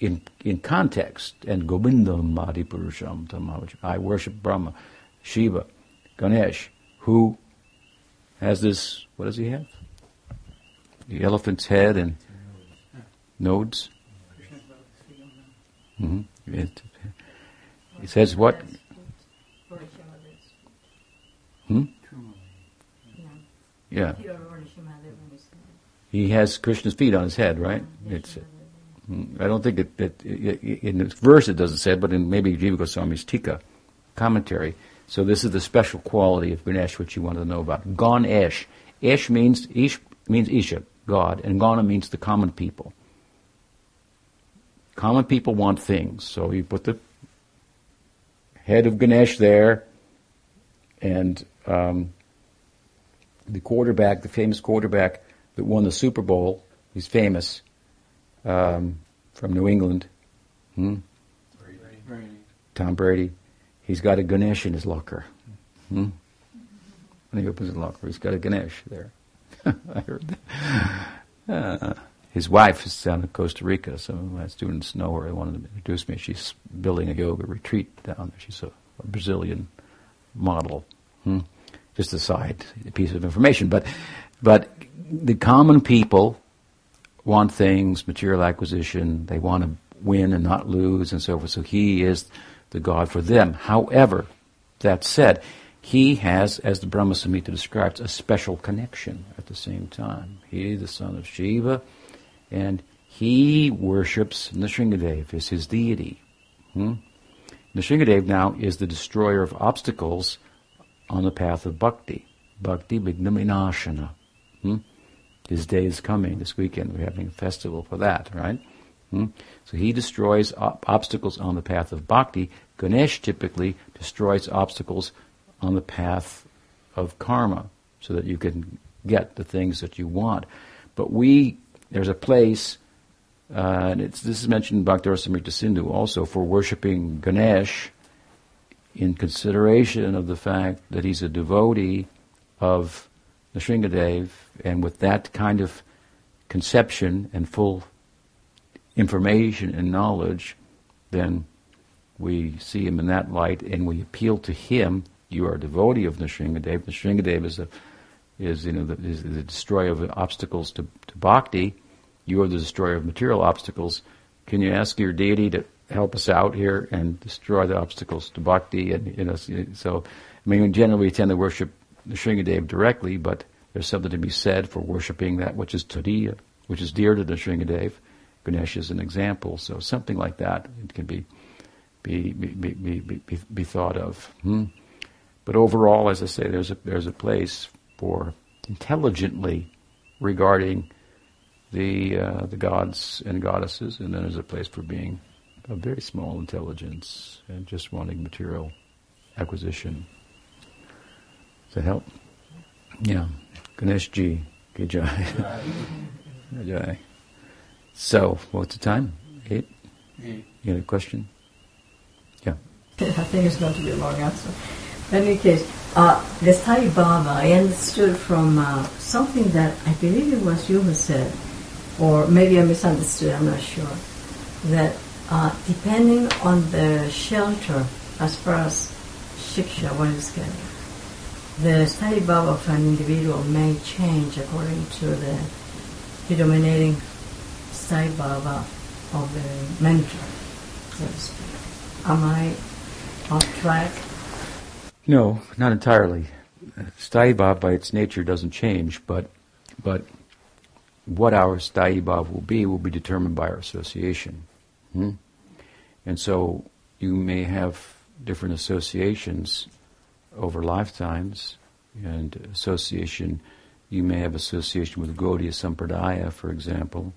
in, in context. And Govindam Adipurusham Tamavacha. I worship Brahma, Shiva, Ganesh, who has this, what does he have? The elephant's head and nodes. Mm-hmm. It, it says what? Hmm? Yeah. He has Krishna's feet on his head, right? It's, I don't think it, it, it, in the verse it doesn't say it, but in maybe Jiva Goswami's Tika commentary. So this is the special quality of Ganesh which you want to know about. Ganesh. Esh means Ish means Isha, God, and Gana means the common people. Common people want things, so you put the head of Ganesh there, and um, the quarterback, the famous quarterback that won the Super Bowl, he's famous um, from New England. Hmm? Tom Brady. He's got a Ganesh in his locker. Hmm? When he opens the locker, he's got a Ganesh there. I heard that. Uh, his wife is down in Costa Rica. Some of my students know her. They wanted to introduce me. She's building a yoga retreat down there. She's a, a Brazilian model. Hmm? Just a side piece of information. But, but the common people want things, material acquisition. They want to win and not lose and so forth. So he is the God for them. However, that said, he has, as the Brahma Samhita describes, a special connection at the same time. He, the son of Shiva, and he worships Nrsingadev as his deity. Hmm? Nrsingadev now is the destroyer of obstacles on the path of bhakti. Bhakti Vignaminashana. Hmm? His day is coming this weekend. We're having a festival for that, right? Hmm? So he destroys op- obstacles on the path of bhakti. Ganesh typically destroys obstacles on the path of karma so that you can get the things that you want. But we, there's a place, uh, and this is mentioned in Bhakti Sindhu also, for worshipping Ganesh in consideration of the fact that he's a devotee of Nrsingadev, and with that kind of conception and full information and knowledge, then we see him in that light and we appeal to him. You are a devotee of Nrsingadev. Nrsingadev is a is you know the, is the destroyer of obstacles to, to bhakti. You are the destroyer of material obstacles. Can you ask your deity to help us out here and destroy the obstacles to bhakti? And you know, so I mean, generally we tend to worship Nrsingadev directly, but there's something to be said for worshiping that which is Turiya, which is dear to Nrsingadev. Ganesh is an example, so something like that it can be be be be be, be thought of. Hmm? But overall, as I say, there's a there's a place for intelligently regarding the uh, the gods and goddesses, and then there's a place for being a very small intelligence and just wanting material acquisition. Does that help? Yeah. Ganesh Ji. Good job. So, what's the time? Eight? Eight. You had a question? Yeah. I think it's going to be a long answer. In any case, uh, the sthayi bhava, I understood from uh, something that I believe it was you who said, or maybe I misunderstood, I'm not sure, that uh, depending on the shelter, as far as shiksha, what is is getting, the sthayi bhava of an individual may change according to the predominating sthayi bhava of the mentor. so to speak. Am I off track? No, not entirely. Sthayi bhav by its nature doesn't change, but but what our sthayi bhav will be will be determined by our association. Hmm? And so you may have different associations over lifetimes, and association, you may have association with Gaudiya Sampradaya, for example,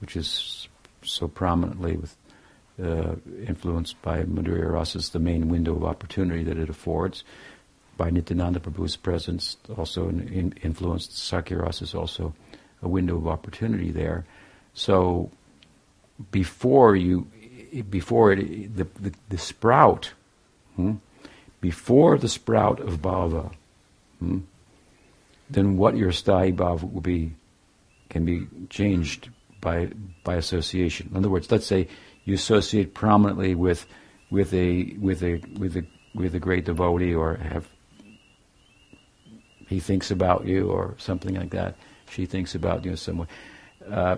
which is so prominently with, uh, influenced by Madhurya Rasa as the main window of opportunity that it affords. By Nityananda Prabhu's presence, also in, in influenced Sakya Rasa is also a window of opportunity there. So before you, before it, the, the, the sprout, hmm, before the sprout of bhava, hmm, then what your sthayi bhava will be can be changed by by association. In other words, let's say you associate prominently with with a with a with a with a great devotee or have he thinks about you or something like that. She thinks about you in some way. Uh,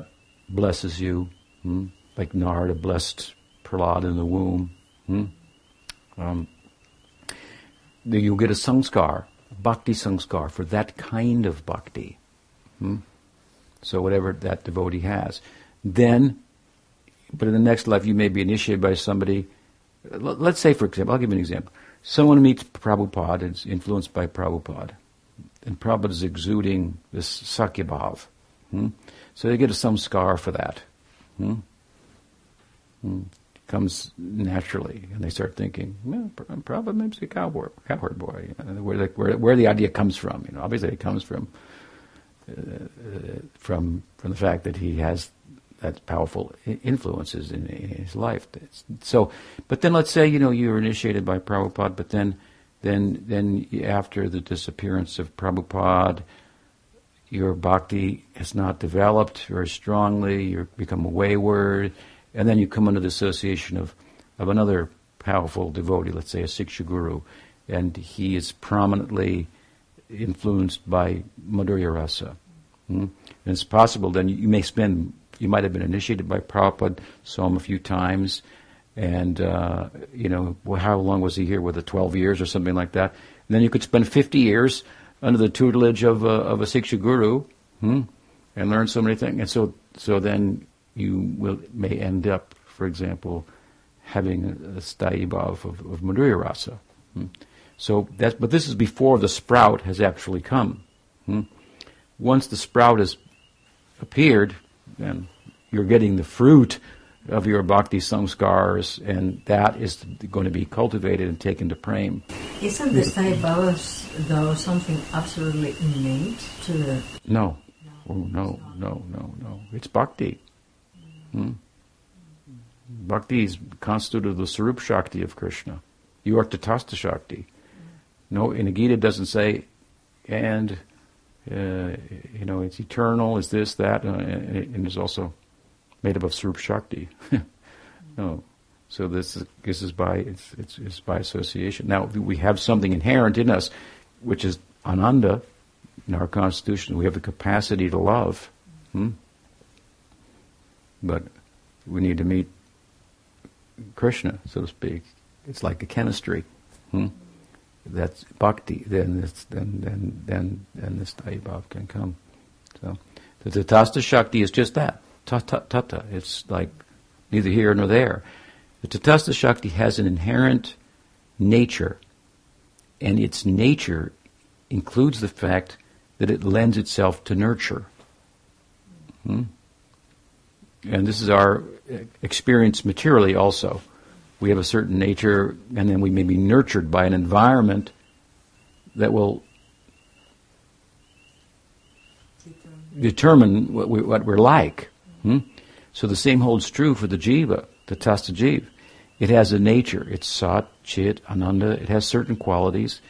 blesses you, hmm? like Narada blessed Prahlad in the womb. Hmm? Um, you'll get a sanskar, bhakti sanskar for that kind of bhakti. Hmm? So whatever that devotee has. Then, but in the next life you may be initiated by somebody. Let's say, for example, I'll give you an example. Someone meets Prabhupada and is influenced by Prabhupada. And Prabhupada is exuding this sakyabhav. Hmm? So they get a samskar for that. Hmm? Comes naturally, and they start thinking, well, Prabhupada maybe a cowboy, cowherd boy. You know, where, the, where, where the idea comes from, you know, obviously it comes from uh, from from the fact that he has that powerful influences in, in his life. So, but then let's say you know you were initiated by Prabhupada, but then then then after the disappearance of Prabhupada, your bhakti has not developed very strongly. You become wayward and then you come under the association of, of another powerful devotee, let's say a Siksha Guru, and he is prominently influenced by Madhurya Rasa. Hmm? And it's possible then you may spend, you might have been initiated by Prabhupada, saw him a few times, and, uh, you know, well, how long was he here? the 12 years or something like that? And then you could spend 50 years under the tutelage of a, of a Siksha Guru hmm? and learn so many things. And so, so then you will may end up, for example, having a, a sthayi bhav of, of Madhurya rasa. Hmm? So that's, but this is before the sprout has actually come. Hmm? Once the sprout has appeared, then you're getting the fruit of your bhakti samskars, and that is going to be cultivated and taken to prem. Isn't the bhavas, though, something absolutely innate to the... No. Oh, no, no, no, no. It's bhakti. Hmm? Bhakti is constituted of the Sarup Shakti of Krishna. You are Tatastha Shakti. No, in the Gita it doesn't say, and, uh, you know, it's eternal, is this, that, uh, and it's also made up of Sarup Shakti. no. So this is, this is by, it's, it's, it's by association. Now, we have something inherent in us, which is ananda, in our constitution. We have the capacity to love. Hmm? But we need to meet Krishna, so to speak. It's like a chemistry. Hmm? That's bhakti. Then this, then then then then this bhav can come. So the tatastha shakti is just that. Tata tata. It's like neither here nor there. The tatastha shakti has an inherent nature, and its nature includes the fact that it lends itself to nurture. Hmm? And this is our experience materially also. We have a certain nature, and then we may be nurtured by an environment that will determine what, we, we're like. Hmm? So the same holds true for the jiva, the tasta jiva. It has a nature. It's sat, chit, ananda. It has certain qualities.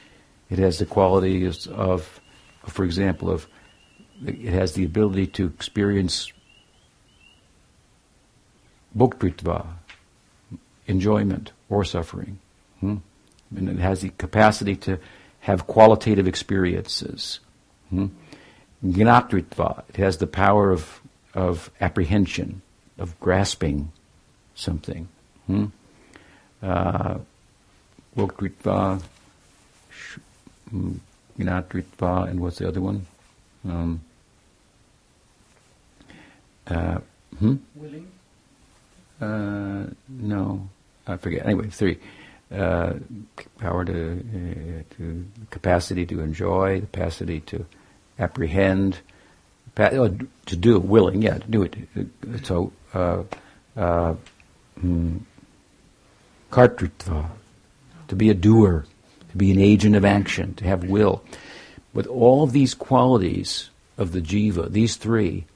It has the qualities of, for example, of it has the ability to experience bhoktritva, enjoyment or suffering. Hmm? And it has the capacity to have qualitative experiences. Hmm? Gnatritva, it has the power of, of apprehension, of grasping something. Hmm? uh, Bhoktritva, Gnatritva, and what's the other one? Um, uh, hmm? Willing? Uh, no, I forget. Anyway, three. Uh, power to, uh, to capacity to enjoy, capacity to apprehend, uh, to do, willing, yeah, to do it. So, uh, uh, kartritva, to be a doer, to be an agent of action, to have will. With all these qualities of the jiva, these three,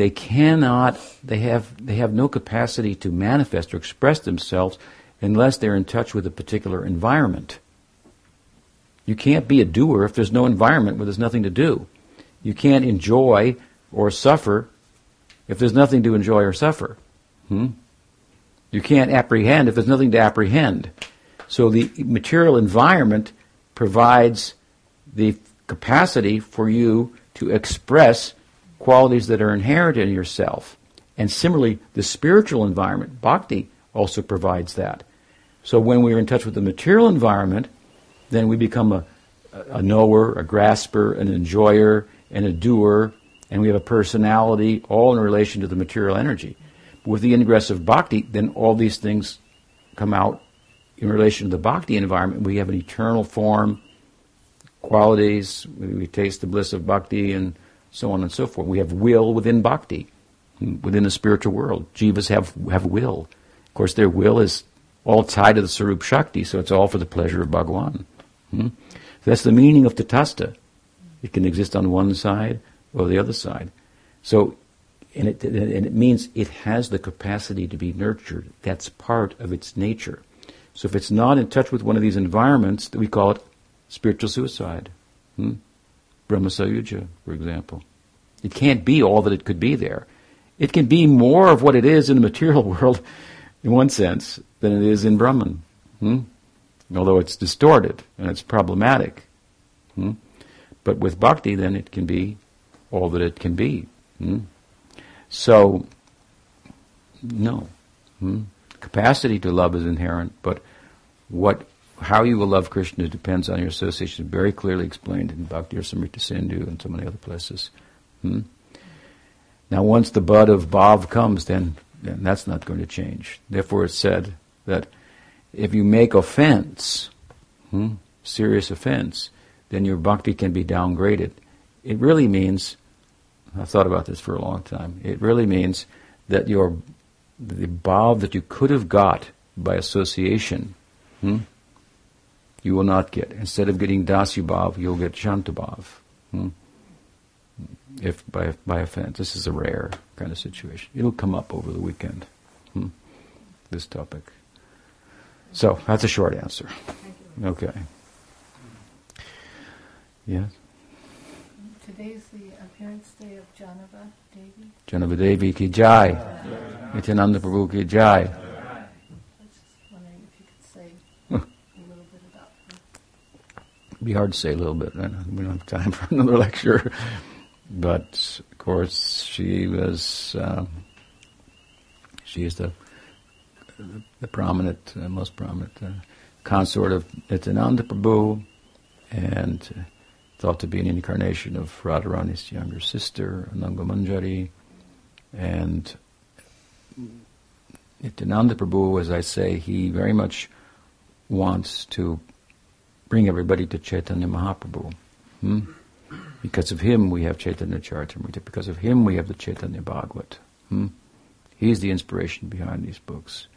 they cannot, they have, they have no capacity to manifest or express themselves unless they're in touch with a particular environment. You can't be a doer if there's no environment where there's nothing to do. You can't enjoy or suffer if there's nothing to enjoy or suffer. Hmm? You can't apprehend if there's nothing to apprehend. So the material environment provides the capacity for you to express qualities that are inherent in yourself. And similarly, the spiritual environment, bhakti, also provides that. So when we're in touch with the material environment, then we become a, a knower, a grasper, an enjoyer, and a doer, and we have a personality, all in relation to the material energy. With the ingress of bhakti, then all these things come out in relation to the bhakti environment. We have an eternal form, qualities, we taste the bliss of bhakti, and so on and so forth. We have will within bhakti, within the spiritual world. Jivas have, have will. Of course, their will is all tied to the Sarup Shakti, so it's all for the pleasure of Bhagwan. Hmm? So that's the meaning of tatasta. It can exist on one side or the other side. So, and it, and it means it has the capacity to be nurtured. That's part of its nature. So if it's not in touch with one of these environments, we call it spiritual suicide. Hmm? Brahmasayuja, for example. It can't be all that it could be there. It can be more of what it is in the material world, in one sense, than it is in Brahman. Hmm? Although it's distorted and it's problematic. Hmm? But with bhakti, then it can be all that it can be. Hmm? So, no. Hmm? Capacity to love is inherent, but what, how you will love Krishna depends on your association. Very clearly explained in Bhakti Rasamrita Sindhu and so many other places. Hmm? Now, once the bud of bhav comes, then, then that's not going to change. Therefore, it's said that if you make offense, hmm, serious offense, then your bhakti can be downgraded. It really means, I've thought about this for a long time, it really means that your, the bhav that you could have got by association, hmm, you will not get. Instead of getting dasya bhav, you'll get shantabhav. Hmm? If by, by offense. This is a rare kind of situation. It'll come up over the weekend, hmm? this topic. So that's a short answer. Okay. Yes. Today's the appearance day of Jahnava Devi. Jahnava Devi ki jai. Nityananda Prabhu ki jai. I was just wondering if you could say a little bit about her. It'd be hard to say a little bit. We don't have time for another lecture. But of course, she was. Um, she is the the prominent, uh, most prominent uh, consort of Nityananda Prabhu, and uh, thought to be an incarnation of Radharani's younger sister, Ananga Manjari, and Nityananda Prabhu, as I say, he very much wants to bring everybody to Chaitanya Mahaprabhu. Hmm? Because of him, we have Chaitanya Charitamrita. Because of him, we have the Chaitanya Bhagavat. Hmm? He's the inspiration behind these books.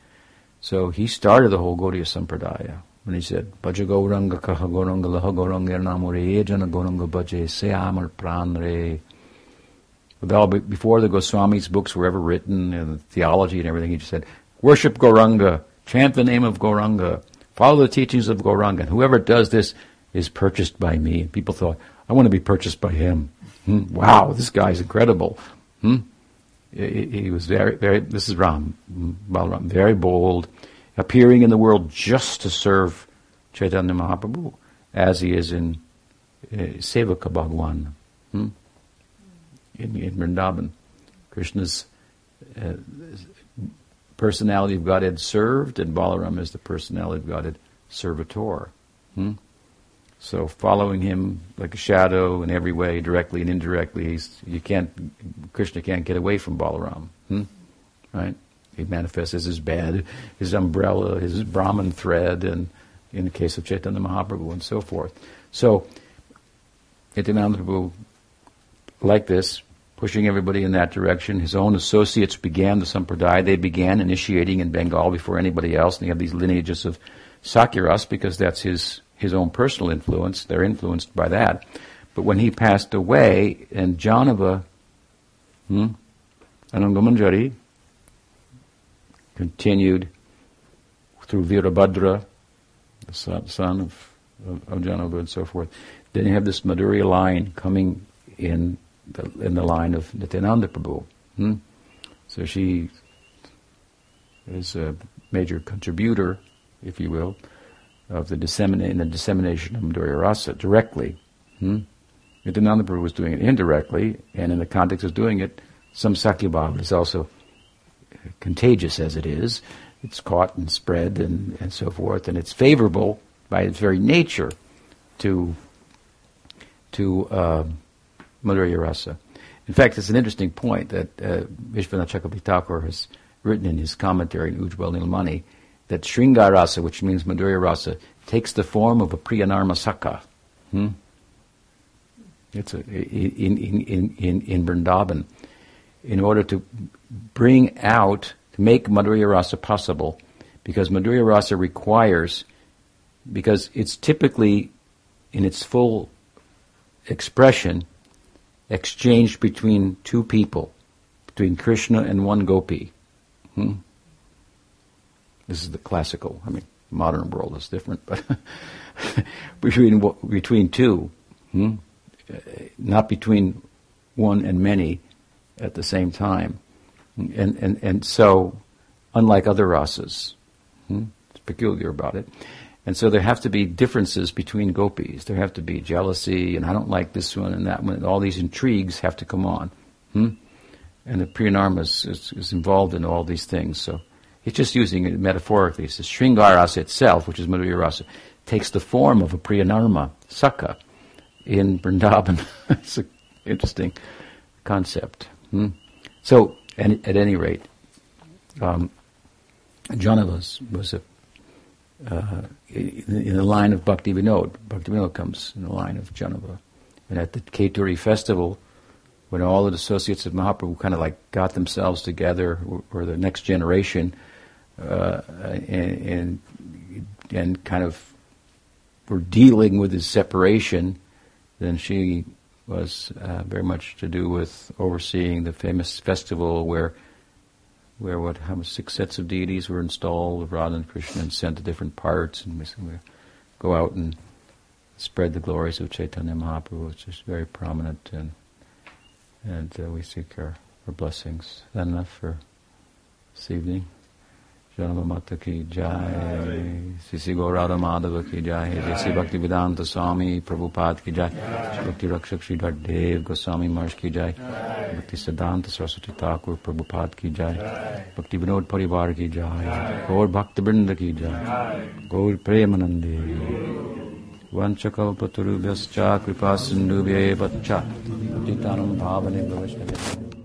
So he started the whole Gaudiya Sampradaya when he said, Bhaja Gauranga Kaha Gauranga Laha Gauranga Namore Jana Gauranga Bhaje Se Amar Pranre. Before the Goswami's books were ever written, and the theology and everything, he just said, Worship Gauranga, chant the name of Gauranga, follow the teachings of Gauranga, and whoever does this is purchased by me. And people thought, I want to be purchased by him. Hmm? Wow, this guy's incredible. Hmm? He, he, was very, very, this is Ram, Balaram, very bold, appearing in the world just to serve Chaitanya Mahaprabhu, as he is in uh, Sevaka Bhagwan, hmm? in, in Vrindavan. Krishna's uh, personality of Godhead served, and Balaram is the personality of Godhead servitor. Hmm? So following him like a shadow in every way, directly and indirectly, you can't, Krishna can't get away from Balaram. Hmm? Right? He manifests as his bed, his umbrella, his Brahman thread, and in the case of Chaitanya Mahaprabhu and so forth. So, Nityananda Prabhu, like this, pushing everybody in that direction. His own associates began the Sampradaya. They began initiating in Bengal before anybody else, and they have these lineages of Sakyaras because that's his, his own personal influence. They're influenced by that. But when he passed away, and Jahnava, hmm, Anangamanjari, continued through Virabhadra, the son, of, of, of Jahnava and so forth. Then you have this Madhurya line coming in the, in the line of Nityananda Prabhu. Hmm? So she is a major contributor, if you will, of the dissemination the dissemination of Madhurya Rasa directly. Hmm? Nityananda Prabhu was doing it indirectly, and in the context of doing it, some Sakyabhava is also contagious as it is. It's caught and spread and, and so forth, and it's favorable by its very nature to to uh, Madhurya Rasa. In fact, it's an interesting point that uh, Vishwanath Chakravarti Thakur has written in his commentary in Ujjwal Nilmani that Rasa, which means Madhurya Rasa, takes the form of a Priyanarma Sakha. Hmm? It's a, in, in, in, in, in Vrindavan. In order to bring out, to make Madhurya Rasa possible, because Madhurya Rasa requires, because it's typically in its full expression exchanged between two people, between Krishna and one gopi. Hmm? This is the classical. I mean, modern world is different, but between between two, hmm? not between one and many at the same time, and and and so, unlike other rasas, hmm? it's peculiar about it. And so there have to be differences between gopis. There have to be jealousy, and I don't like this one and that one. All these intrigues have to come on. Hmm? And the Priyanarma is, is, is, involved in all these things. So he's just using it metaphorically. He says Sringarasa itself, which is Madhurya Rasa, takes the form of a Priyanarma, Sakha, in Vrindavan. it's an interesting concept. Hmm? So, at, at any rate, um, was, was a uh, in, in, the line of Bhakti Vinod. Bhakti Vinod comes in the line of Jahnava. And at the Kheturi festival, when all the associates of Mahaprabhu kind of like got themselves together, or, or the next generation, uh, and, and, and kind of were dealing with his separation, then she was uh, very much to do with overseeing the famous festival where where what how six sets of deities were installed of Radha and Krishna and sent to different parts, and we, we go out and spread the glories of Chaitanya Mahaprabhu, which is very prominent, and and uh, we seek our, our blessings. Is that enough for this evening? Janama Mata ki jai, Sisi Gaurada Madhava ki jai, Jai Bhakti Vedanta Swami Prabhupada ki jai, Bhakti Rakshak Sri Dev Goswami Marsh ki jai, Bhakti Siddhanta Saraswati Thakur Prabhupada ki jai, Bhakti Vinod Parivar ki jai, Gaur Bhakti Vrinda ki jai, Gaur Premanande. वंशकल्पतरुभ्यश्च कृपा सिन्धुभ्येव च पतितानं भावने भविष्यति